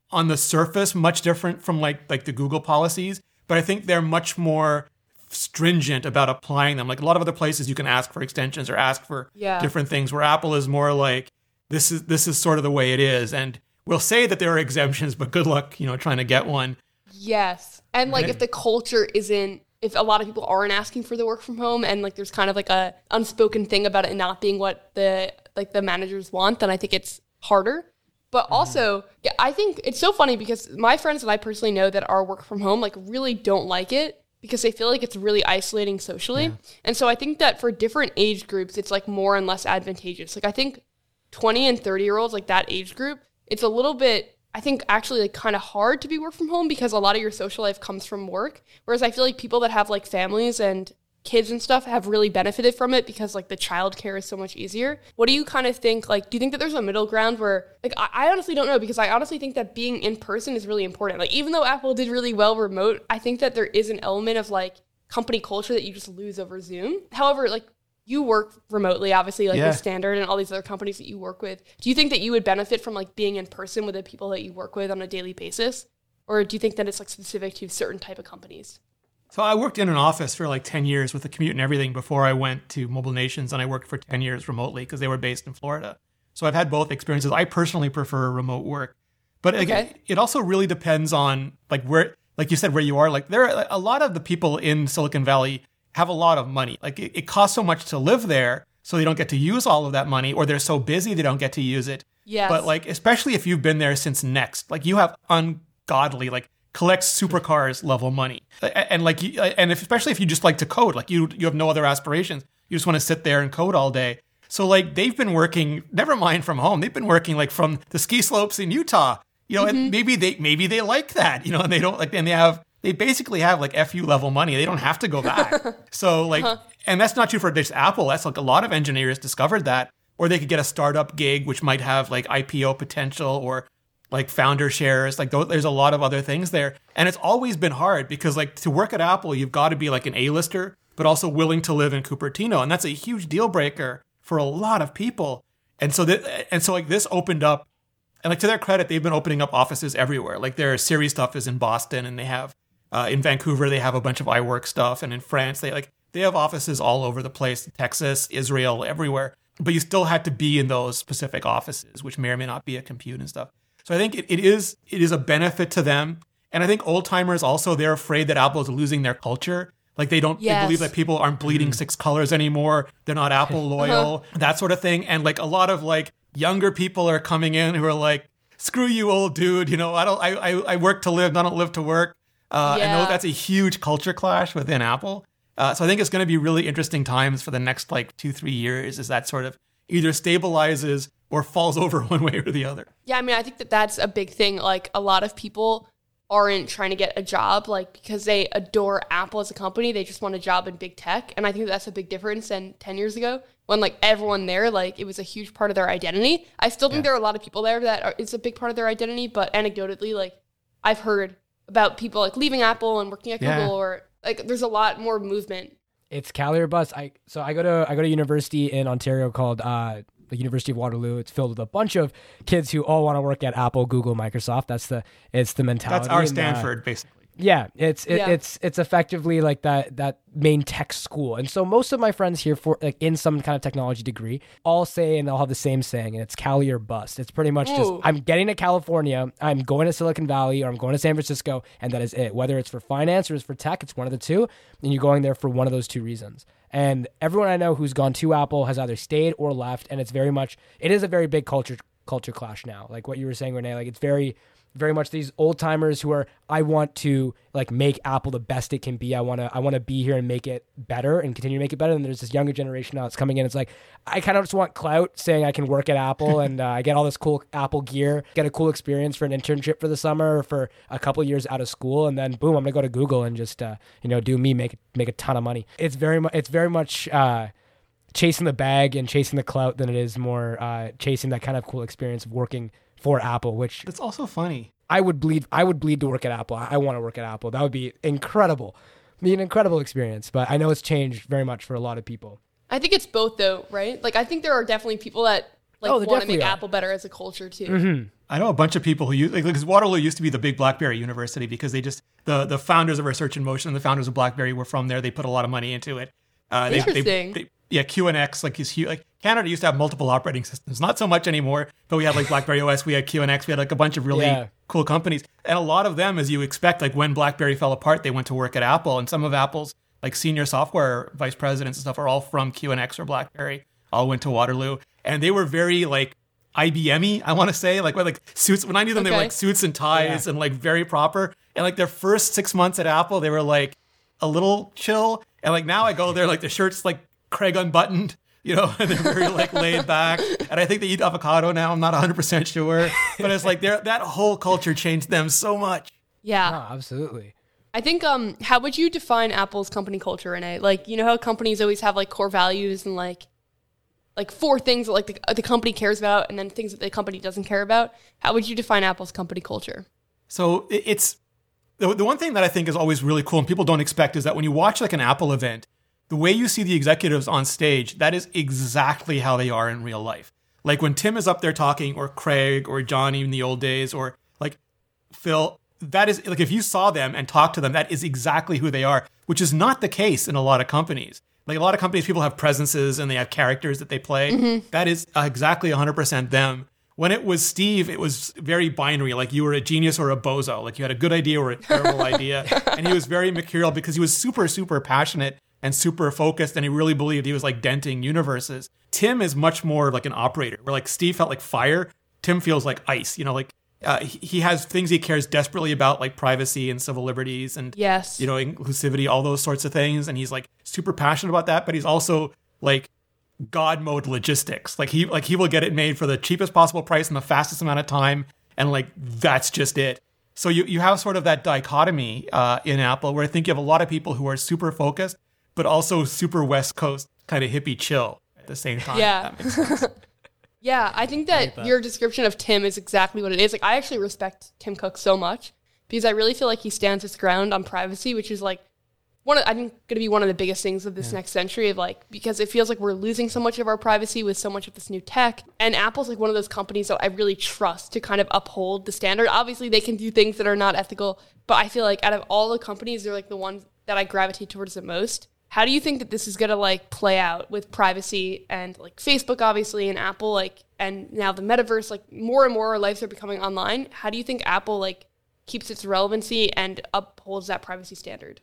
on the surface much different from like like the Google policies, but I think they're much more stringent about applying them. Like a lot of other places, you can ask for extensions or ask for yeah. different things. Where Apple is more like this is this is sort of the way it is, and we'll say that there are exemptions, but good luck, you know, trying to get one. Yes. And like if the culture isn't if a lot of people aren't asking for the work from home and like there's kind of like a unspoken thing about it not being what the like the managers want, then I think it's harder. But mm-hmm. also, yeah, I think it's so funny because my friends that I personally know that are work from home like really don't like it because they feel like it's really isolating socially. Yeah. And so I think that for different age groups, it's like more and less advantageous. Like I think 20 and 30 year olds, like that age group, it's a little bit I think actually like kind of hard to be work from home because a lot of your social life comes from work. Whereas I feel like people that have like families and kids and stuff have really benefited from it because like the childcare is so much easier. What do you kind of think? Like, do you think that there's a middle ground where like I, I honestly don't know because I honestly think that being in person is really important. Like even though Apple did really well remote, I think that there is an element of like company culture that you just lose over Zoom. However, like you work remotely, obviously, like yeah. with Standard and all these other companies that you work with. Do you think that you would benefit from like being in person with the people that you work with on a daily basis, or do you think that it's like specific to certain type of companies? So I worked in an office for like ten years with the commute and everything before I went to Mobile Nations, and I worked for ten years remotely because they were based in Florida. So I've had both experiences. I personally prefer remote work, but okay. again, it also really depends on like where, like you said, where you are. Like there are a lot of the people in Silicon Valley have a lot of money. Like it, it costs so much to live there, so they don't get to use all of that money, or they're so busy they don't get to use it. Yes. But like, especially if you've been there since Next, like you have ungodly, like collect supercars level money, and like, you, and if, especially if you just like to code, like you you have no other aspirations, you just want to sit there and code all day. So like they've been working, never mind from home, they've been working like from the ski slopes in Utah, you know, mm-hmm. and maybe they maybe they like that, you know, and they don't like, and they have they basically have like FU level money. They don't have to go back. [LAUGHS] so like, uh-huh. and that's not true for just Apple. That's like a lot of engineers discovered that, or they could get a startup gig, which might have like IPO potential or like founder shares. Like there's a lot of other things there. And it's always been hard because like to work at Apple, you've got to be like an A-lister, but also willing to live in Cupertino. And that's a huge deal breaker for a lot of people. And so that, and so like this opened up and like to their credit, they've been opening up offices everywhere. Like their Siri stuff is in Boston and they have uh, in Vancouver, they have a bunch of iWork stuff, and in France, they like they have offices all over the place, Texas, Israel, everywhere. But you still had to be in those specific offices, which may or may not be a compute and stuff. So I think it, it is it is a benefit to them, and I think old timers also they're afraid that Apple is losing their culture. Like they don't yes. they believe that people aren't bleeding mm. six colors anymore. They're not Apple loyal, uh-huh. that sort of thing. And like a lot of like younger people are coming in who are like, "Screw you, old dude. You know, I don't. I I, I work to live. I don't live to work." Uh, yeah. I know that's a huge culture clash within Apple. Uh, so I think it's going to be really interesting times for the next like two, three years as that sort of either stabilizes or falls [LAUGHS] over one way or the other. Yeah, I mean, I think that that's a big thing. Like a lot of people aren't trying to get a job like because they adore Apple as a company. They just want a job in big tech, and I think that's a big difference than ten years ago when like everyone there like it was a huge part of their identity. I still think Yeah. there are a lot of people there that are, it's a big part of their identity, but anecdotally, like I've heard about people like leaving Apple and working at Yeah. Google, or like there's a lot more movement. It's Cali or bust. I so I go to I go to university in Ontario called uh, the University of Waterloo. It's filled with a bunch of kids who all want to work at Apple, Google, Microsoft. That's the it's the mentality. That's our and, uh, Stanford, basically. Yeah, it's it, Yeah. it's it's effectively like that that main tech school, and so most of my friends here for like in some kind of technology degree all say and they'll have the same saying, and it's Cali or bust. It's pretty much just I'm getting to California, I'm going to Silicon Valley, or I'm going to San Francisco, and that is it. Whether it's for finance or it's for tech, it's one of the two, and you're going there for one of those two reasons. And everyone I know who's gone to Apple has either stayed or left, and it's very much it is a very big culture culture clash now. Like what you were saying, Rene, like it's very very much these old timers who are I want to like make Apple the best it can be. I want to I want to be here and make it better and continue to make it better. And there's this younger generation now that's coming in. It's like I kind of just want clout saying I can work at Apple and uh, I get all this cool Apple gear, get a cool experience for an internship for the summer or for a couple years out of school, and then boom, I'm gonna go to Google and just uh, you know do me make make a ton of money. It's very much it's very much. Uh, chasing the bag and chasing the clout than it is more uh, chasing that kind of cool experience of working for Apple, which it's also funny. I would bleed. I would bleed to work at Apple. I, I want to work at Apple. That would be incredible. Be an incredible experience. But I know it's changed very much for a lot of people. I think it's both though, right? Like I think there are definitely people that like Oh, want to make are. Apple better as a culture too. I know a bunch of people who use like because Waterloo used to be the big BlackBerry university because they just the the founders of Research in Motion and the founders of BlackBerry were from there. They put a lot of money into it. Uh, they, Interesting. They, they, yeah, QNX like is huge. Like Canada used to have multiple operating systems, not so much anymore. But we had like BlackBerry OS, we had QNX, we had like a bunch of really Yeah. cool companies, and a lot of them, as you expect, like when BlackBerry fell apart, they went to work at Apple, and some of Apple's like senior software vice presidents and stuff are all from QNX or BlackBerry. All went to Waterloo, and they were very like IBM-y, I want to say, like like suits. When I knew them, they were like suits and ties Yeah. and like very proper. And like their first six months at Apple, they were like a little chill. And like now I go there, like the shirt's like Craig unbuttoned, you know, [LAUGHS] and they're very like laid back. And I think they eat avocado now. I'm not 100% sure. But it's like they're, that whole culture changed them so much. Yeah. Oh, absolutely. I think um how would you define Apple's company culture, Rene? Like, you know how companies always have like core values and like like four things that like the, the company cares about and then things that the company doesn't care about. How would you define Apple's company culture? So it's the, the one thing that I think is always really cool and people don't expect is that when you watch like an Apple event, the way you see the executives on stage, that is exactly how they are in real life. Like when Tim is up there talking, or Craig, or Jony in the old days, or like Phil, that is like if you saw them and talked to them, that is exactly who they are, which is not the case in a lot of companies. Like a lot of companies, people have presences and they have characters that they play. Mm-hmm. That is uh, exactly 100% them. When it was Steve, it was very binary. Like you were a genius or a bozo. Like you had a good idea or a terrible [LAUGHS] idea. And he was very mercurial because he was super, super passionate and super focused. And he really believed he was like denting universes. Tim is much more like an operator, where like Steve felt like fire. Tim feels like ice. You know, like uh, he, has things he cares desperately about, like privacy and civil liberties and Yes. you know, inclusivity, all those sorts of things. And he's like super passionate about that, but he's also like God mode logistics. Like he like he will get it made for the cheapest possible price in the fastest amount of time, and like that's just it. So you you have sort of that dichotomy uh, in Apple, where I think you have a lot of people who are super focused, but also super West Coast kind of hippie chill at the same time. Yeah. that makes sense. [LAUGHS] Yeah, I think that, your description of Tim is exactly what it is. Like, I actually respect Tim Cook so much because I really feel like he stands his ground on privacy, which is like one of, I think, going to be one of the biggest things of this next century. Of like, because it feels like we're losing so much of our privacy with so much of this new tech, and Apple's like one of those companies that I really trust to kind of uphold the standard. Obviously, they can do things that are not ethical, but I feel like out of all the companies, they're like the ones that I gravitate towards the most. How do you think that this is gonna like play out with privacy and like Facebook obviously and Apple like and now the metaverse like more and more our lives are becoming online. How do you think Apple like keeps its relevancy and upholds that privacy standard?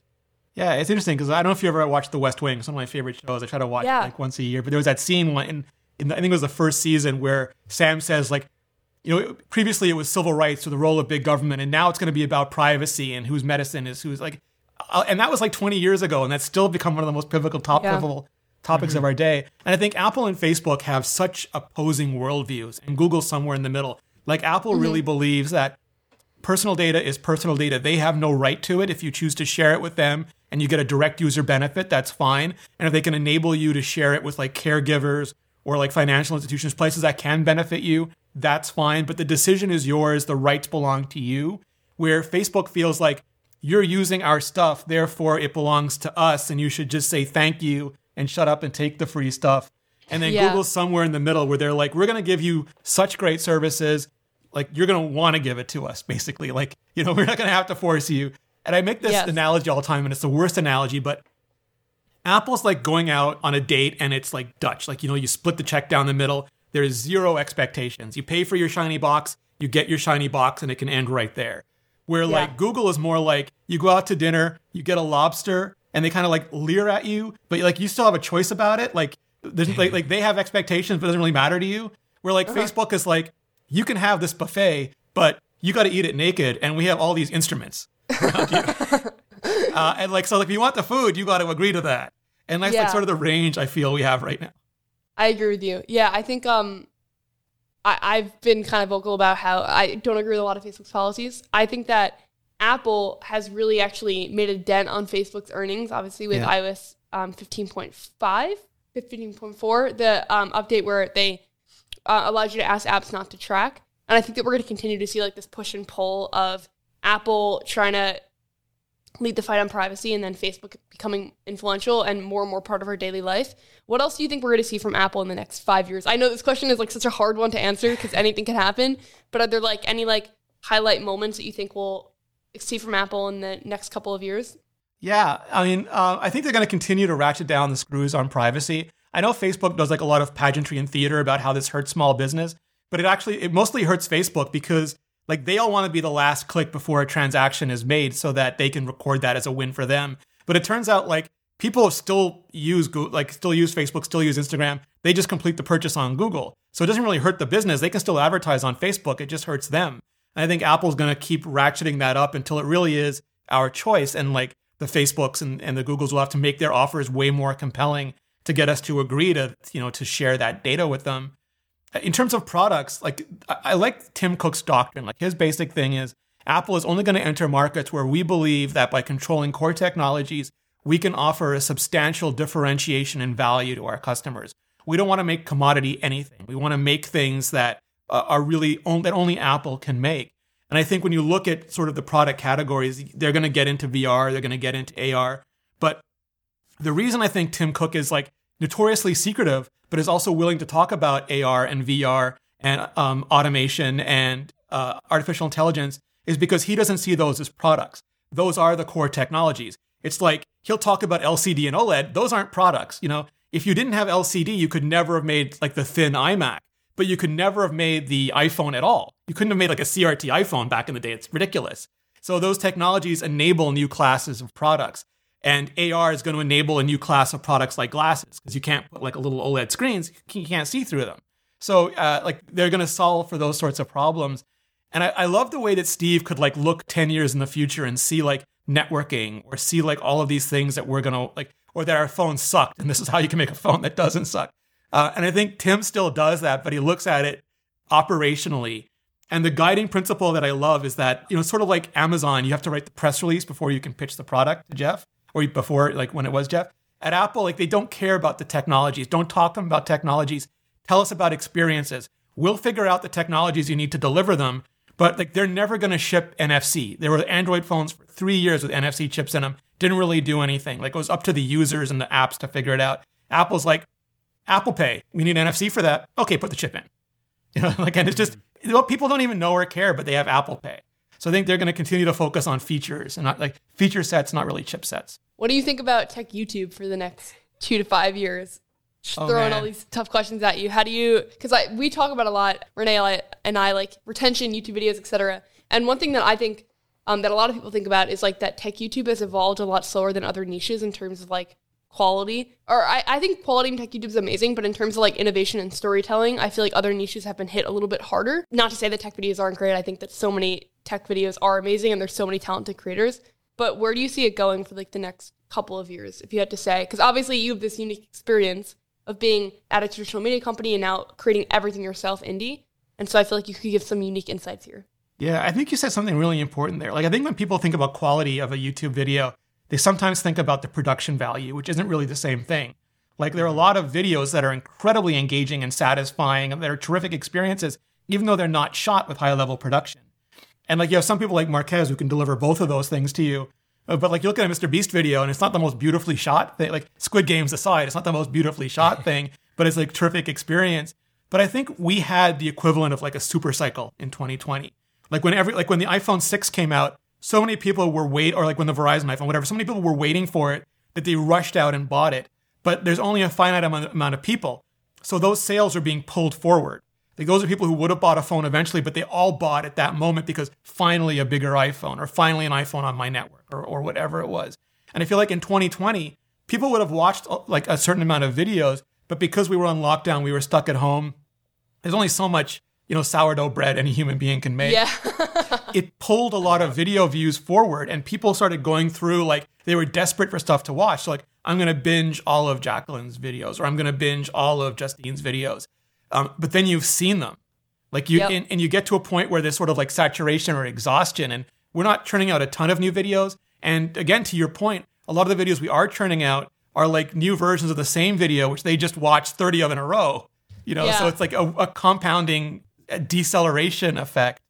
Yeah, it's interesting because I don't know if you ever watched The West Wing. It's one of my favorite shows. I try to watch Yeah. like once a year. But there was that scene in, in the, I think it was the first season where Sam says like, you know, previously it was civil rights or the role of big government, and now it's going to be about privacy and whose medicine is who's like, Uh, and that was like 20 years ago, and that's still become one of the most pivotal top Yeah. pivotal topics of mm-hmm. our day. And I think Apple and Facebook have such opposing worldviews, and Google somewhere in the middle. Like Apple mm-hmm. really believes that personal data is personal data. They have no right to it. If you choose to share it with them and you get a direct user benefit, that's fine. And if they can enable you to share it with like caregivers or like financial institutions, places that can benefit you, that's fine. But the decision is yours. The rights belong to you. Where Facebook feels like you're using our stuff, therefore it belongs to us, and you should just say thank you and shut up and take the free stuff. And then Yeah. Google's somewhere in the middle where they're like, we're going to give you such great services. Like, you're going to want to give it to us, basically. [LAUGHS] Like, you know, we're not going to have to force you. And I make this Yes. analogy all the time, and it's the worst analogy, but Apple's like going out on a date and it's like Dutch. Like, you know, you split the check down the middle. There's zero expectations. You pay for your shiny box, you get your shiny box, and it can end right there. Where like Google is more like you go out to dinner, you get a lobster, and they kind of like leer at you, but like you still have a choice about it. Like, there's like, like they have expectations, but it doesn't really matter to you. Where like Facebook is like, you can have this buffet, but you got to eat it naked, and we have all these instruments around you. [LAUGHS] Uh, and like, so like, if you want the food, you got to agree to that. And that's Yeah. like sort of the range I feel we have right now. I agree with you. Yeah, I think um, I, I've been kind of vocal about how I don't agree with a lot of Facebook's policies. I think that Apple has really actually made a dent on Facebook's earnings, obviously with Yeah. iOS um, 15.5, 15.4, the um, update where they uh, allowed you to ask apps not to track. And I think that we're going to continue to see like this push and pull of Apple trying to lead the fight on privacy and then Facebook becoming influential and more and more part of our daily life. What else do you think we're going to see from Apple in the next five years? I know this question is like such a hard one to answer because anything can happen, but are there like any like highlight moments that you think we'll see from Apple in the next couple of years? Yeah, I mean, uh, I think they're going to continue to ratchet down the screws on privacy. I know Facebook does like a lot of pageantry and theater about how this hurts small business, but it actually it mostly hurts Facebook because like they all want to be the last click before a transaction is made so that they can record that as a win for them. But it turns out like people still use Google, like still use Facebook, still use Instagram. They just complete the purchase on Google. So it doesn't really hurt the business. They can still advertise on Facebook. It just hurts them. And I think Apple's going to keep ratcheting that up until it really is our choice. And like the Facebooks and, and the Googles will have to make their offers way more compelling to get us to agree to, you know, to share that data with them. In terms of products, like I, like Tim Cook's doctrine. Like his basic thing is Apple is only going to enter markets where we believe that by controlling core technologies, we can offer a substantial differentiation in value to our customers. We don't want to make commodity anything. We want to make things that uh, are really that only Apple can make. And I think when you look at sort of the product categories, they're going to get into VR, they're going to get into AR. But the reason I think Tim Cook is like notoriously secretive, but is also willing to talk about AR and VR and um, automation and uh, artificial intelligence is because he doesn't see those as products. Those are the core technologies. It's like he'll talk about LCD and OLED. Those aren't products. You know, if you didn't have LCD, you could never have made like the thin iMac, but you could never have made the iPhone at all. You couldn't have made like a CRT iPhone back in the day. It's ridiculous. So those technologies enable new classes of products. And AR is going to enable a new class of products like glasses because you can't put like a little OLED screens, you can't see through them. So uh, like they're going to solve for those sorts of problems. And I, I love the way that Steve could like look 10 years in the future and see like networking or see like all of these things that we're going to like, or that our phone sucked. And this is how you can make a phone that doesn't suck. Uh, and I think Tim still does that, but he looks at it operationally. And the guiding principle that I love is that, you know, sort of like Amazon, you have to write the press release before you can pitch the product to Jeff or before, like when it was Jeff. At Apple, like they don't care about the technologies. Don't talk to them about technologies. Tell us about experiences. We'll figure out the technologies you need to deliver them, but like they're never going to ship NFC. There were Android phones for three years with NFC chips in them. Didn't really do anything. Like it was up to the users and the apps to figure it out. Apple's like, Apple Pay, we need NFC for that. Okay, put the chip in. [LAUGHS] You know, like, and it's just well, people don't even know or care, but they have Apple Pay. So I think they're going to continue to focus on features and not like feature sets, not really chipsets. What do you think about tech YouTube for the next two to five years? Just Oh, throwing man. all these tough questions at you. How do you? Because we talk about a lot, Rene and I- and I like retention, YouTube videos, etc. And one thing that I think um, that a lot of people think about is like that tech YouTube has evolved a lot slower than other niches in terms of like quality. Or I, I think quality in tech YouTube is amazing, but in terms of like innovation and storytelling, I feel like other niches have been hit a little bit harder. Not to say that tech videos aren't great. I think that so many tech videos are amazing and there's so many talented creators. But where do you see it going for like the next couple of years, if you had to say? Because obviously you have this unique experience of being at a traditional media company and now creating everything yourself indie. And so I feel like you could give some unique insights here. Yeah, I think you said something really important there. Like, I think when people think about quality of a YouTube video, they sometimes think about the production value, which isn't really the same thing. Like, there are a lot of videos that are incredibly engaging and satisfying, and they're terrific experiences, even though they're not shot with high level production. And like, you have some people like Marques who can deliver both of those things to you. Uh, But like, you look at a Mr. Beast video, and it's not the most beautifully shot thing. Like, Squid Games aside, it's not the most beautifully shot [LAUGHS] thing, but it's like terrific experience. But I think we had the equivalent of like a super cycle in 2020. Like when every like when the iPhone 6 came out, so many people were wait or like when the Verizon iPhone, whatever, so many people were waiting for it that they rushed out and bought it. But there's only a finite amount, amount of people. So those sales are being pulled forward. Like those are people who would have bought a phone eventually, but they all bought at that moment because finally a bigger iPhone or finally an iPhone on my network or, or whatever it was. And I feel like in 2020, people would have watched uh, like a certain amount of videos, but because we were on lockdown, we were stuck at home. There's only so much, you know, sourdough bread any human being can make Yeah. [LAUGHS] it pulled a lot of video views forward and people started going through like they were desperate for stuff to watch. So like I'm gonna binge all of Jacklyn's videos or I'm gonna binge all of Justine's videos. Um, but then you've seen them. Like you Yep. and, and you get to a point where there's sort of like saturation or exhaustion and we're not churning out a ton of new videos. And again, to your point, a lot of the videos we are churning out are like new versions of the same video, which they just watched 30 of in a row. You know, so it's like a, a compounding deceleration effect.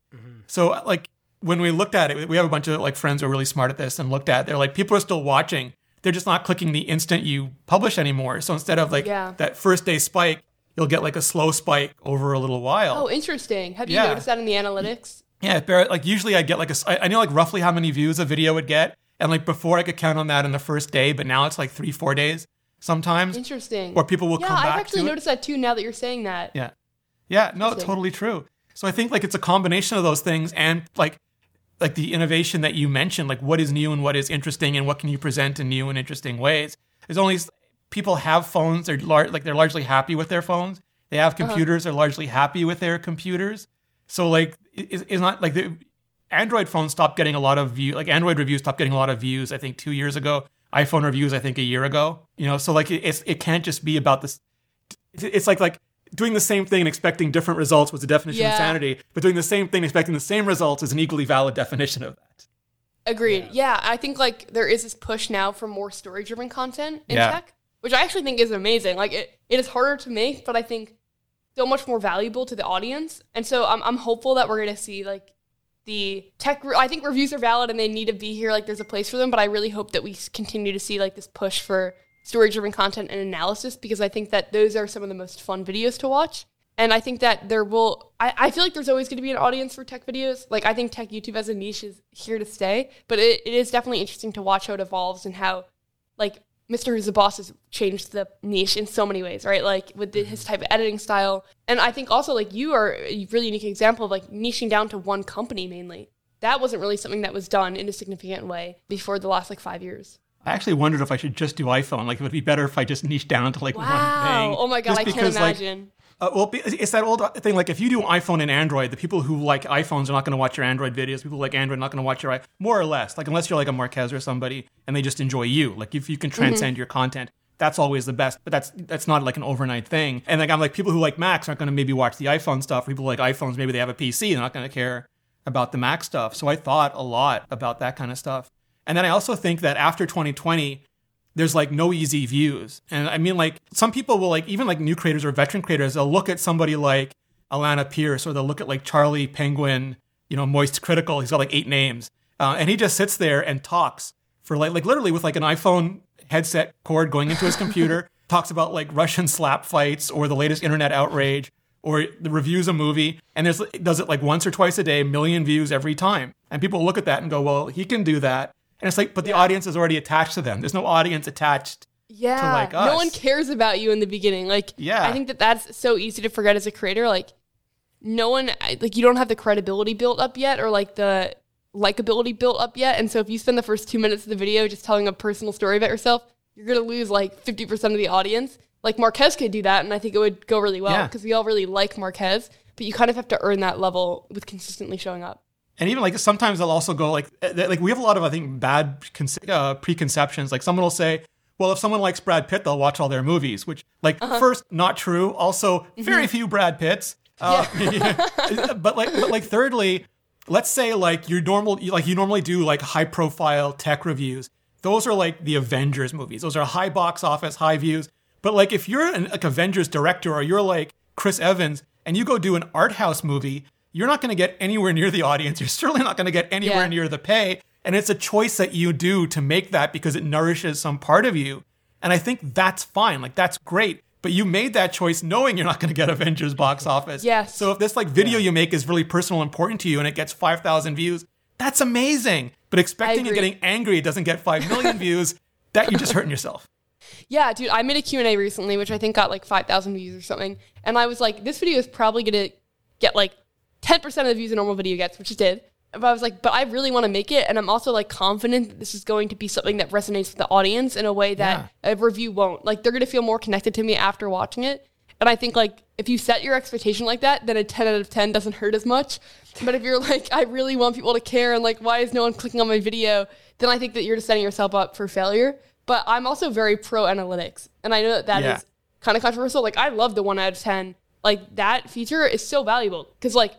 So like when we looked at it, we have a bunch of like friends who are really smart at this and looked at it. They're like, people are still watching. They're just not clicking the instant you publish anymore. So instead of like Yeah. that first day spike, you'll get like a slow spike over a little while. oh, interesting. Have you Yeah. noticed that in the analytics? Yeah, like usually I get like a, I know like roughly how many views a video would get, and like before I could count on that in the first day, but now it's like three, four days sometimes, Interesting. or people will yeah, come I've back actually to it. noticed that too now that you're saying that. Yeah, yeah, no, totally true. So I think like it's a combination of those things, and like like the innovation that you mentioned, like what is new and what is interesting, and what can you present in new and interesting ways. There's only people have phones; they're lar- like they're largely happy with their phones. They have Uh-huh. computers; they're largely happy with their computers. So like it- it's not like the Android phones stopped getting a lot of view like Android reviews stopped getting a lot of views I think 2 years ago iPhone reviews I think a year ago you know so like it, it's it can't just be about this it's like like doing the same thing and expecting different results was the definition of Yeah. insanity but doing the same thing and expecting the same results is an equally valid definition of that Agreed. Yeah. I think like there is this push now for more story driven content in Yeah. tech, which I actually think is amazing. Like it, it is harder to make, but I think so much more valuable to the audience. And so I'm, I'm hopeful that we're going to see like the tech. I think reviews are valid and they need to be here. Like there's a place for them, but I really hope that we continue to see like this push for story driven content and analysis because I think that those are some of the most fun videos to watch. And I think that there will, I, I feel like there's always going to be an audience for tech videos. Like, I think tech YouTube as a niche is here to stay, but it, it is definitely interesting to watch how it evolves and how, like, Mrwhosetheboss has changed the niche in so many ways, right? Like, with the, his mm-hmm. type of editing style. And I think also, like, you are a really unique example of, like, niching down to one company mainly. That wasn't really something that was done in a significant way before the last, like, five years. I actually wondered if I should just do iPhone like it would be better if I just niched down to like one thing Wow. Oh my God, Just I can't because, like, imagine. Uh, well, it's that old thing. Like, if you do iPhone and Android, the people who like iPhones are not going to watch your Android videos. People who like Android are not going to watch your i more or less. Like, unless you're like a Marques or somebody, and they just enjoy you. Like, if you can transcend your content, that's always the best. But that's that's not like an overnight thing. And like, I'm like people who like Macs aren't going to maybe watch the iPhone stuff. People who like iPhones, maybe they have a PC, they're not going to care about the Mac stuff. So I thought a lot about that kind of stuff. And then I also think that after 2020, there's like no easy views. And I mean, like some people will like, even like new creators or veteran creators, they'll look at somebody like Alanah Pearce or they'll look at like Charlie Penguin, you know, Moist Critical. He's got like eight names. Uh, and he just sits there and talks for like, like literally with like an iPhone headset cord going into his computer, [LAUGHS] talks about like Russian slap fights or the latest internet outrage or the reviews a movie. And there's, does it like once or twice a day, million views every time. And people look at that and go, well, he can do that. And it's like, but the audience is already attached to them. There's no audience attached. Yeah. like us. No one cares about you in the beginning. Like, Yeah. I think that that's so easy to forget as a creator. Like, no one, like, you don't have the credibility built up yet or like the likability built up yet. And so if you spend the first two minutes of the video just telling a personal story about yourself, you're going to lose like 50% of the audience. Like, Marques could do that. And I think it would go really well Yeah. because we all really like Marques. But you kind of have to earn that level with consistently showing up. And even like sometimes they'll also go like, eh, like we have a lot of, I think, bad uh, preconceptions. Like someone will say, well, if someone likes Brad Pitt, they'll watch all their movies, which like first, not true. Also, very few Brad Pitts. [LAUGHS] Uh, [LAUGHS] but like, but like thirdly, let's say like your normal like you normally do like high profile tech reviews. Those are like the Avengers movies. Those are high box office, high views. But like if you're an like Avengers director or you're like Chris Evans and you go do an art house movie, you're not going to get anywhere near the audience. You're certainly not going to get anywhere Yeah. near the pay. And it's a choice that you do to make that because it nourishes some part of you. And I think that's fine. Like that's great. But you made that choice knowing you're not going to get Avengers box office. Yes. So if this like video you make is really personal important to you and it gets 5,000 views, that's amazing. But expecting and getting angry it doesn't get 5 million [LAUGHS] views, that you're just hurting yourself. Yeah, dude, I made a Q&A recently, which I think got like 5,000 views or something. And I was like, this video is probably going to get like 10% of the views a normal video gets, which it did. But I was like, but I really want to make it. And I'm also like confident that this is going to be something that resonates with the audience in a way that a review won't. Like they're going to feel more connected to me after watching it. And I think like if you set your expectation like that, then a 10 out of 10 doesn't hurt as much. But if you're like, I really want people to care and like, why is no one clicking on my video? Then I think that you're just setting yourself up for failure. But I'm also very pro analytics. And I know that that is Yeah. kind of controversial. Like I love the one out of 10. Like that feature is so valuable because like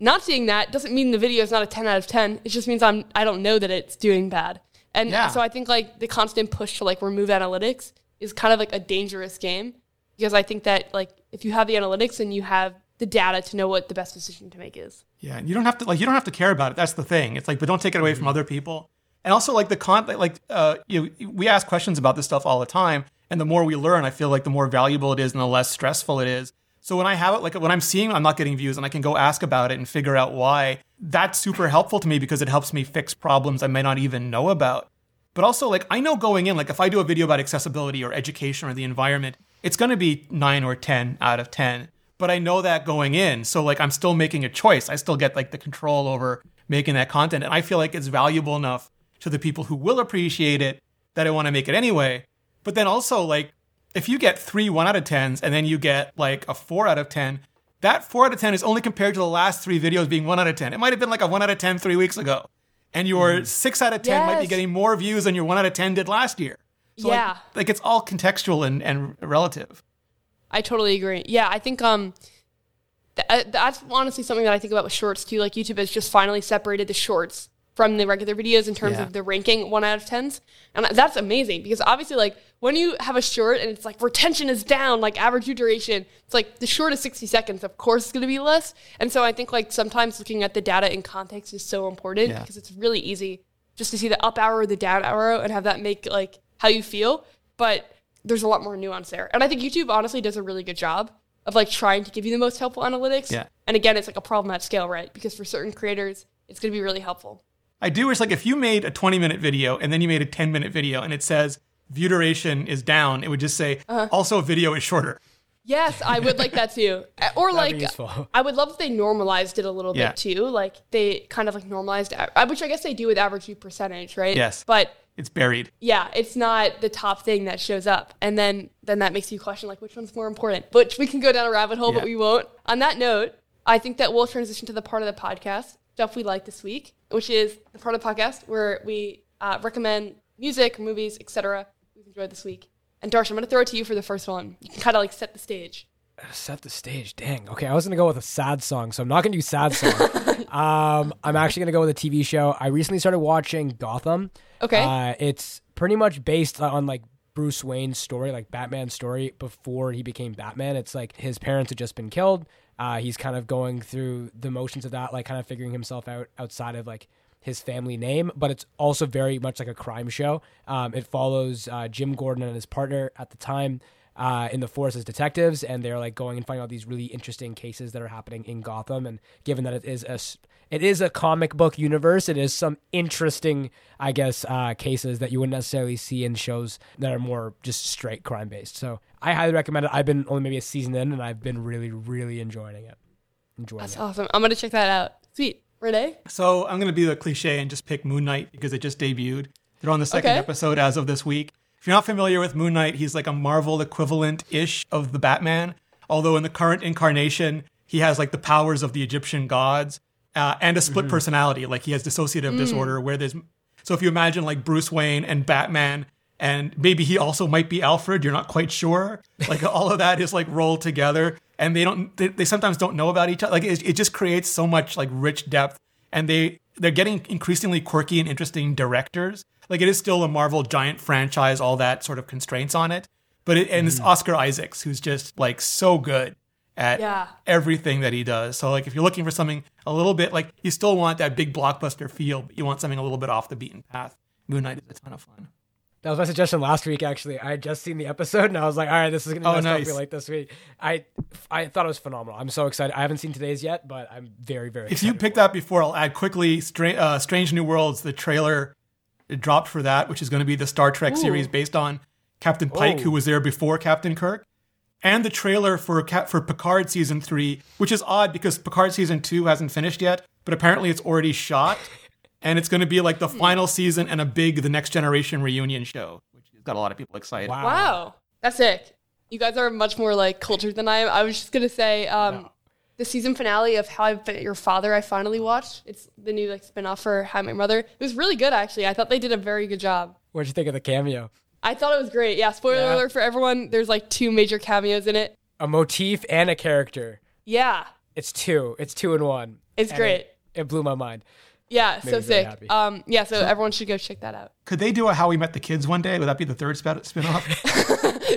not seeing that doesn't mean the video is not a 10 out of 10. It just means I'm, I don't know that it's doing bad. And Yeah. so I think like the constant push to like remove analytics is kind of like a dangerous game because I think that like if you have the analytics and you have the data to know what the best decision to make is. Yeah, and you don't have to like you don't have to care about it. That's the thing. It's like, but don't take it away from other people. And also like the con like uh you know, we ask questions about this stuff all the time, and the more we learn, I feel like the more valuable it is and the less stressful it is. So when I have it, like when I'm seeing I'm not getting views and I can go ask about it and figure out why, that's super helpful to me because it helps me fix problems I may not even know about. But also, like, I know going in, like, if I do a video about accessibility or education or the environment, it's to be nine or 10 out of 10. But I know that going in. So, like, I'm still making a choice. I still get, like, the control over making that content. And I feel like it's valuable enough to the people who will appreciate it that I want to make it anyway. But then also, like, if you get three one out of 10s and then you get, like, a four out of 10, that four out of 10 is only compared to the last three videos being one out of 10. It might have been like a one out of 10 three weeks ago and your six out of ten might be getting more views than your one out of ten did last year. So Yeah. like, like it's all contextual and, and relative. I totally agree. Yeah, I think um, th- uh, that's honestly something that I think about with shorts too. Like YouTube has just finally separated the shorts from the regular videos in terms Yeah. of the ranking one out of tens, and that's amazing because obviously, like when you have a short and it's like retention is down, like average view duration, it's like the short is sixty seconds. Of course, it's going to be less, and so I think like sometimes looking at the data in context is so important Yeah. because it's really easy just to see the up arrow or the down arrow and have that make like how you feel, but there's a lot more nuance there. And I think YouTube honestly does a really good job of like trying to give you the most helpful analytics. Yeah. And again, it's like a problem at scale, right? Because for certain creators, it's going to be really helpful. I do wish like if you made a 20 minute video and then you made a 10 minute video and it says view duration is down, it would just say Uh-huh. also video is shorter. Yes, I would like that too. [LAUGHS] Or like. I would love if they normalized it a little Yeah. bit too. Like they kind of like normalized, which I guess they do with average view percentage, right? Yes. But It's buried. yeah, it's not the top thing that shows up. And then then that makes you question like which one's more important. Which we can go down a rabbit hole, Yeah. but we won't. On that note, I think that we'll transition to the part of the podcast stuff we like this week, which is the part of the podcast where we uh, recommend music, movies, etc. We've enjoyed this week. And Darsh, I'm gonna throw it to you for the first one. You can kind of like set the stage. Set the stage. Dang. Okay, I was gonna go with a sad song, so I'm not gonna do sad song. [LAUGHS] um, I'm actually gonna go with a TV show. I recently started watching Gotham. Okay. Uh, it's pretty much based on like Bruce Wayne's story, like Batman's story before he became Batman. It's like his parents had just been killed. Uh, he's kind of going through the motions of that, like kind of figuring himself out outside of like his family name, but it's also very much like a crime show. Um, it follows uh, Jim Gordon and his partner at the time uh, in the force as detectives, and they're like going and finding out these really interesting cases that are happening in Gotham. And given that it is a it is a comic book universe, it is some interesting, I guess, uh, cases that you wouldn't necessarily see in shows that are more just straight crime based. So I highly recommend it. I've been only maybe a season in, and I've been really, really enjoying it. Enjoying That's it. awesome. I'm gonna check that out. Sweet. Rene? So I'm going to be the cliche and just pick Moon Knight because it just debuted. They're on the second Okay. episode as of this week. If you're not familiar with Moon Knight, he's like a Marvel equivalent ish of the Batman. Although in the current incarnation, he has like the powers of the Egyptian gods uh, and a split personality. Like he has dissociative disorder where there's. So if you imagine like Bruce Wayne and Batman, and maybe he also might be Alfred, you're not quite sure. Like [LAUGHS] all of that is like rolled together, and they don't. They, they sometimes don't know about each other. Like it, it just creates so much like rich depth and they they're getting increasingly quirky and interesting directors. Like it is still a Marvel giant franchise, all that sort of constraints on it. But it, and it's Mm-hmm. Oscar Isaacs who's just like so good at Yeah. everything that he does. So like if you're looking for something a little bit like you still want that big blockbuster feel, but you want something a little bit off the beaten path. Moon Knight is a ton of fun. That was my suggestion last week. Actually, I had just seen the episode and I was like, "All right, this is gonna be Oh, nice. like this week." I I thought it was phenomenal. I'm so excited. I haven't seen today's yet, but I'm very very. If excited. you picked that before, I'll add quickly Stra- uh, Strange New Worlds, the trailer dropped for that, which is going to be the Star Trek series based on Captain Pike, Oh. who was there before Captain Kirk, and the trailer for for Picard season three, which is odd because Picard season two hasn't finished yet, but apparently it's already shot, [LAUGHS] and it's going to be like the final season and a big The Next Generation reunion show, which has got a lot of people excited. Wow. Wow, that's sick. You guys are much more like cultured than I am. I was just gonna say, um, the season finale of How I Met Your Father. I finally watched. It's the new like spinoff for How I Met Your Mother. It was really good actually. I thought they did a very good job. What'd you think of the cameo? I thought it was great. Yeah, spoiler Yeah. alert for everyone. There's like two major cameos in it. A motif and a character. Yeah, It's two. It's two in one. It's And great. It, it blew my mind. yeah, Made so sick. happy. Um, yeah, so everyone should go check that out. Could they do a How We Met the Kids one day? Would that be the third spin- spin-off? [LAUGHS]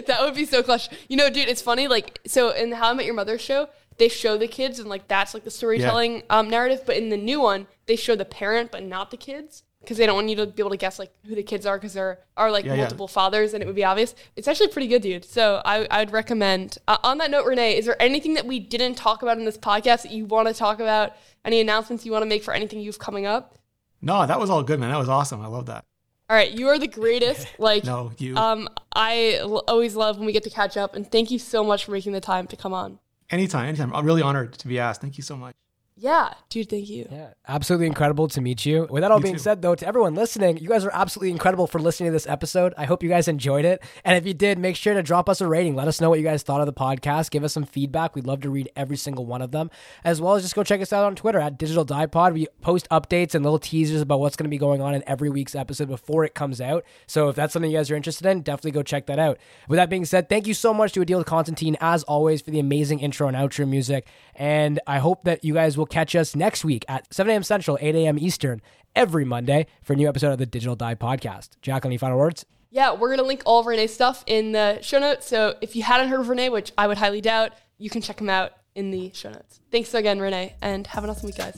that would be so clutch. You know, dude, it's funny. Like, so in the How I Met Your Mother show, they show the kids and like that's like the storytelling um, narrative. But in the new one, they show the parent but not the kids because they don't want you to be able to guess like who the kids are because there are like Yeah, yeah. multiple fathers and it would be obvious. It's actually pretty good, dude. So I I would recommend. Uh, on that note, Rene, is there anything that we didn't talk about in this podcast that you want to talk about? Any announcements you want to make for anything you've coming up? no, that was all good, man. That was awesome. I love that. All right, you are the greatest. [LAUGHS] Like, No, you. um, I l- always love when we get to catch up, and thank you so much for making the time to come on. anytime, anytime. I'm really honored to be asked. Thank you so much. Yeah, dude, thank you. Yeah, absolutely incredible to meet you. With that all You being too. said, though, to everyone listening, you guys are absolutely incredible for listening to this episode. I hope you guys enjoyed it. And if you did, make sure to drop us a rating. Let us know what you guys thought of the podcast. Give us some feedback. We'd love to read every single one of them. As well as just go check us out on Twitter at Digital Dipod. We post updates and little teasers about what's going to be going on in every week's episode before it comes out. So if that's something you guys are interested in, definitely go check that out. With that being said, thank you so much to Adil Constantine, as always, for the amazing intro and outro music. And I hope that you guys will catch us next week at 7 a.m. Central, 8 a.m. Eastern, every Monday for a new episode of the Digital Dive Podcast. Jack, any final words? Yeah, we're gonna link all of Rene's stuff in the show notes. So if you hadn't heard of Rene, which I would highly doubt, you can check him out in the show notes. Thanks again, Rene, and have an awesome week, guys.